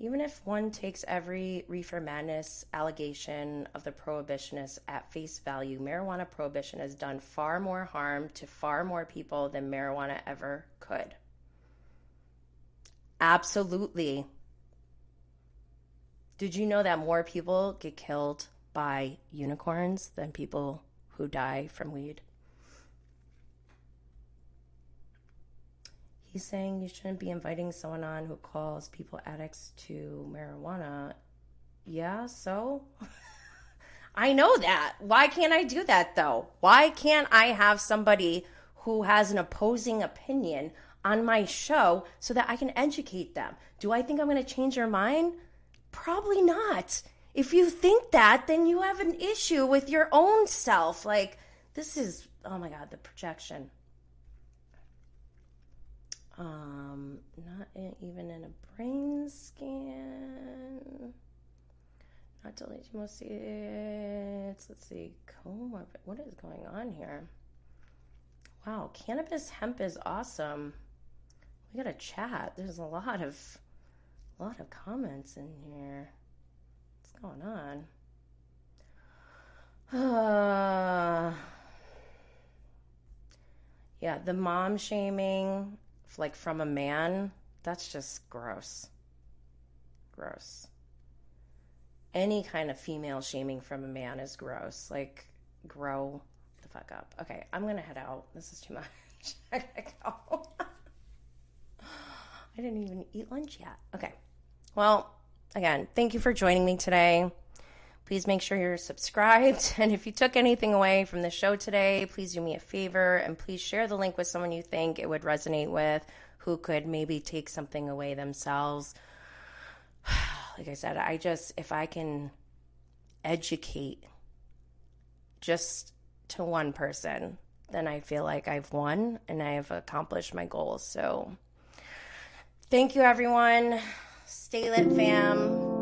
Speaker 1: Even if one takes every reefer madness allegation of the prohibitionists at face value, marijuana prohibition has done far more harm to far more people than marijuana ever could. Absolutely. Did you know that more people get killed by unicorns than people who die from weed. He's saying you shouldn't be inviting someone on who calls people addicts to marijuana. Yeah, so? I know that. Why can't I do that though? Why can't I have somebody who has an opposing opinion on my show so that I can educate them? Do I think I'm going to change their mind? Probably not if you think that, then you have an issue with your own self. Like, this is, oh my God, the projection. Um, not in, even in a brain scan. Not delete most it's let's see, comorbid. What is going on here? Wow, cannabis hemp is awesome. We got a chat. There's a lot of a lot of comments in here going on? Uh, yeah, the mom shaming, like from a man, that's just gross. Gross. Any kind of female shaming from a man is gross. Like, grow the fuck up. Okay, I'm gonna head out. This is too much. I go. I didn't even eat lunch yet. Okay. Well, again, thank you for joining me today. Please make sure you're subscribed. And if you took anything away from the show today, please do me a favor and please share the link with someone you think it would resonate with who could maybe take something away themselves. Like I said, I just, if I can educate just to one person, then I feel like I've won and I have accomplished my goals. So, thank you, everyone. Stay lit, fam.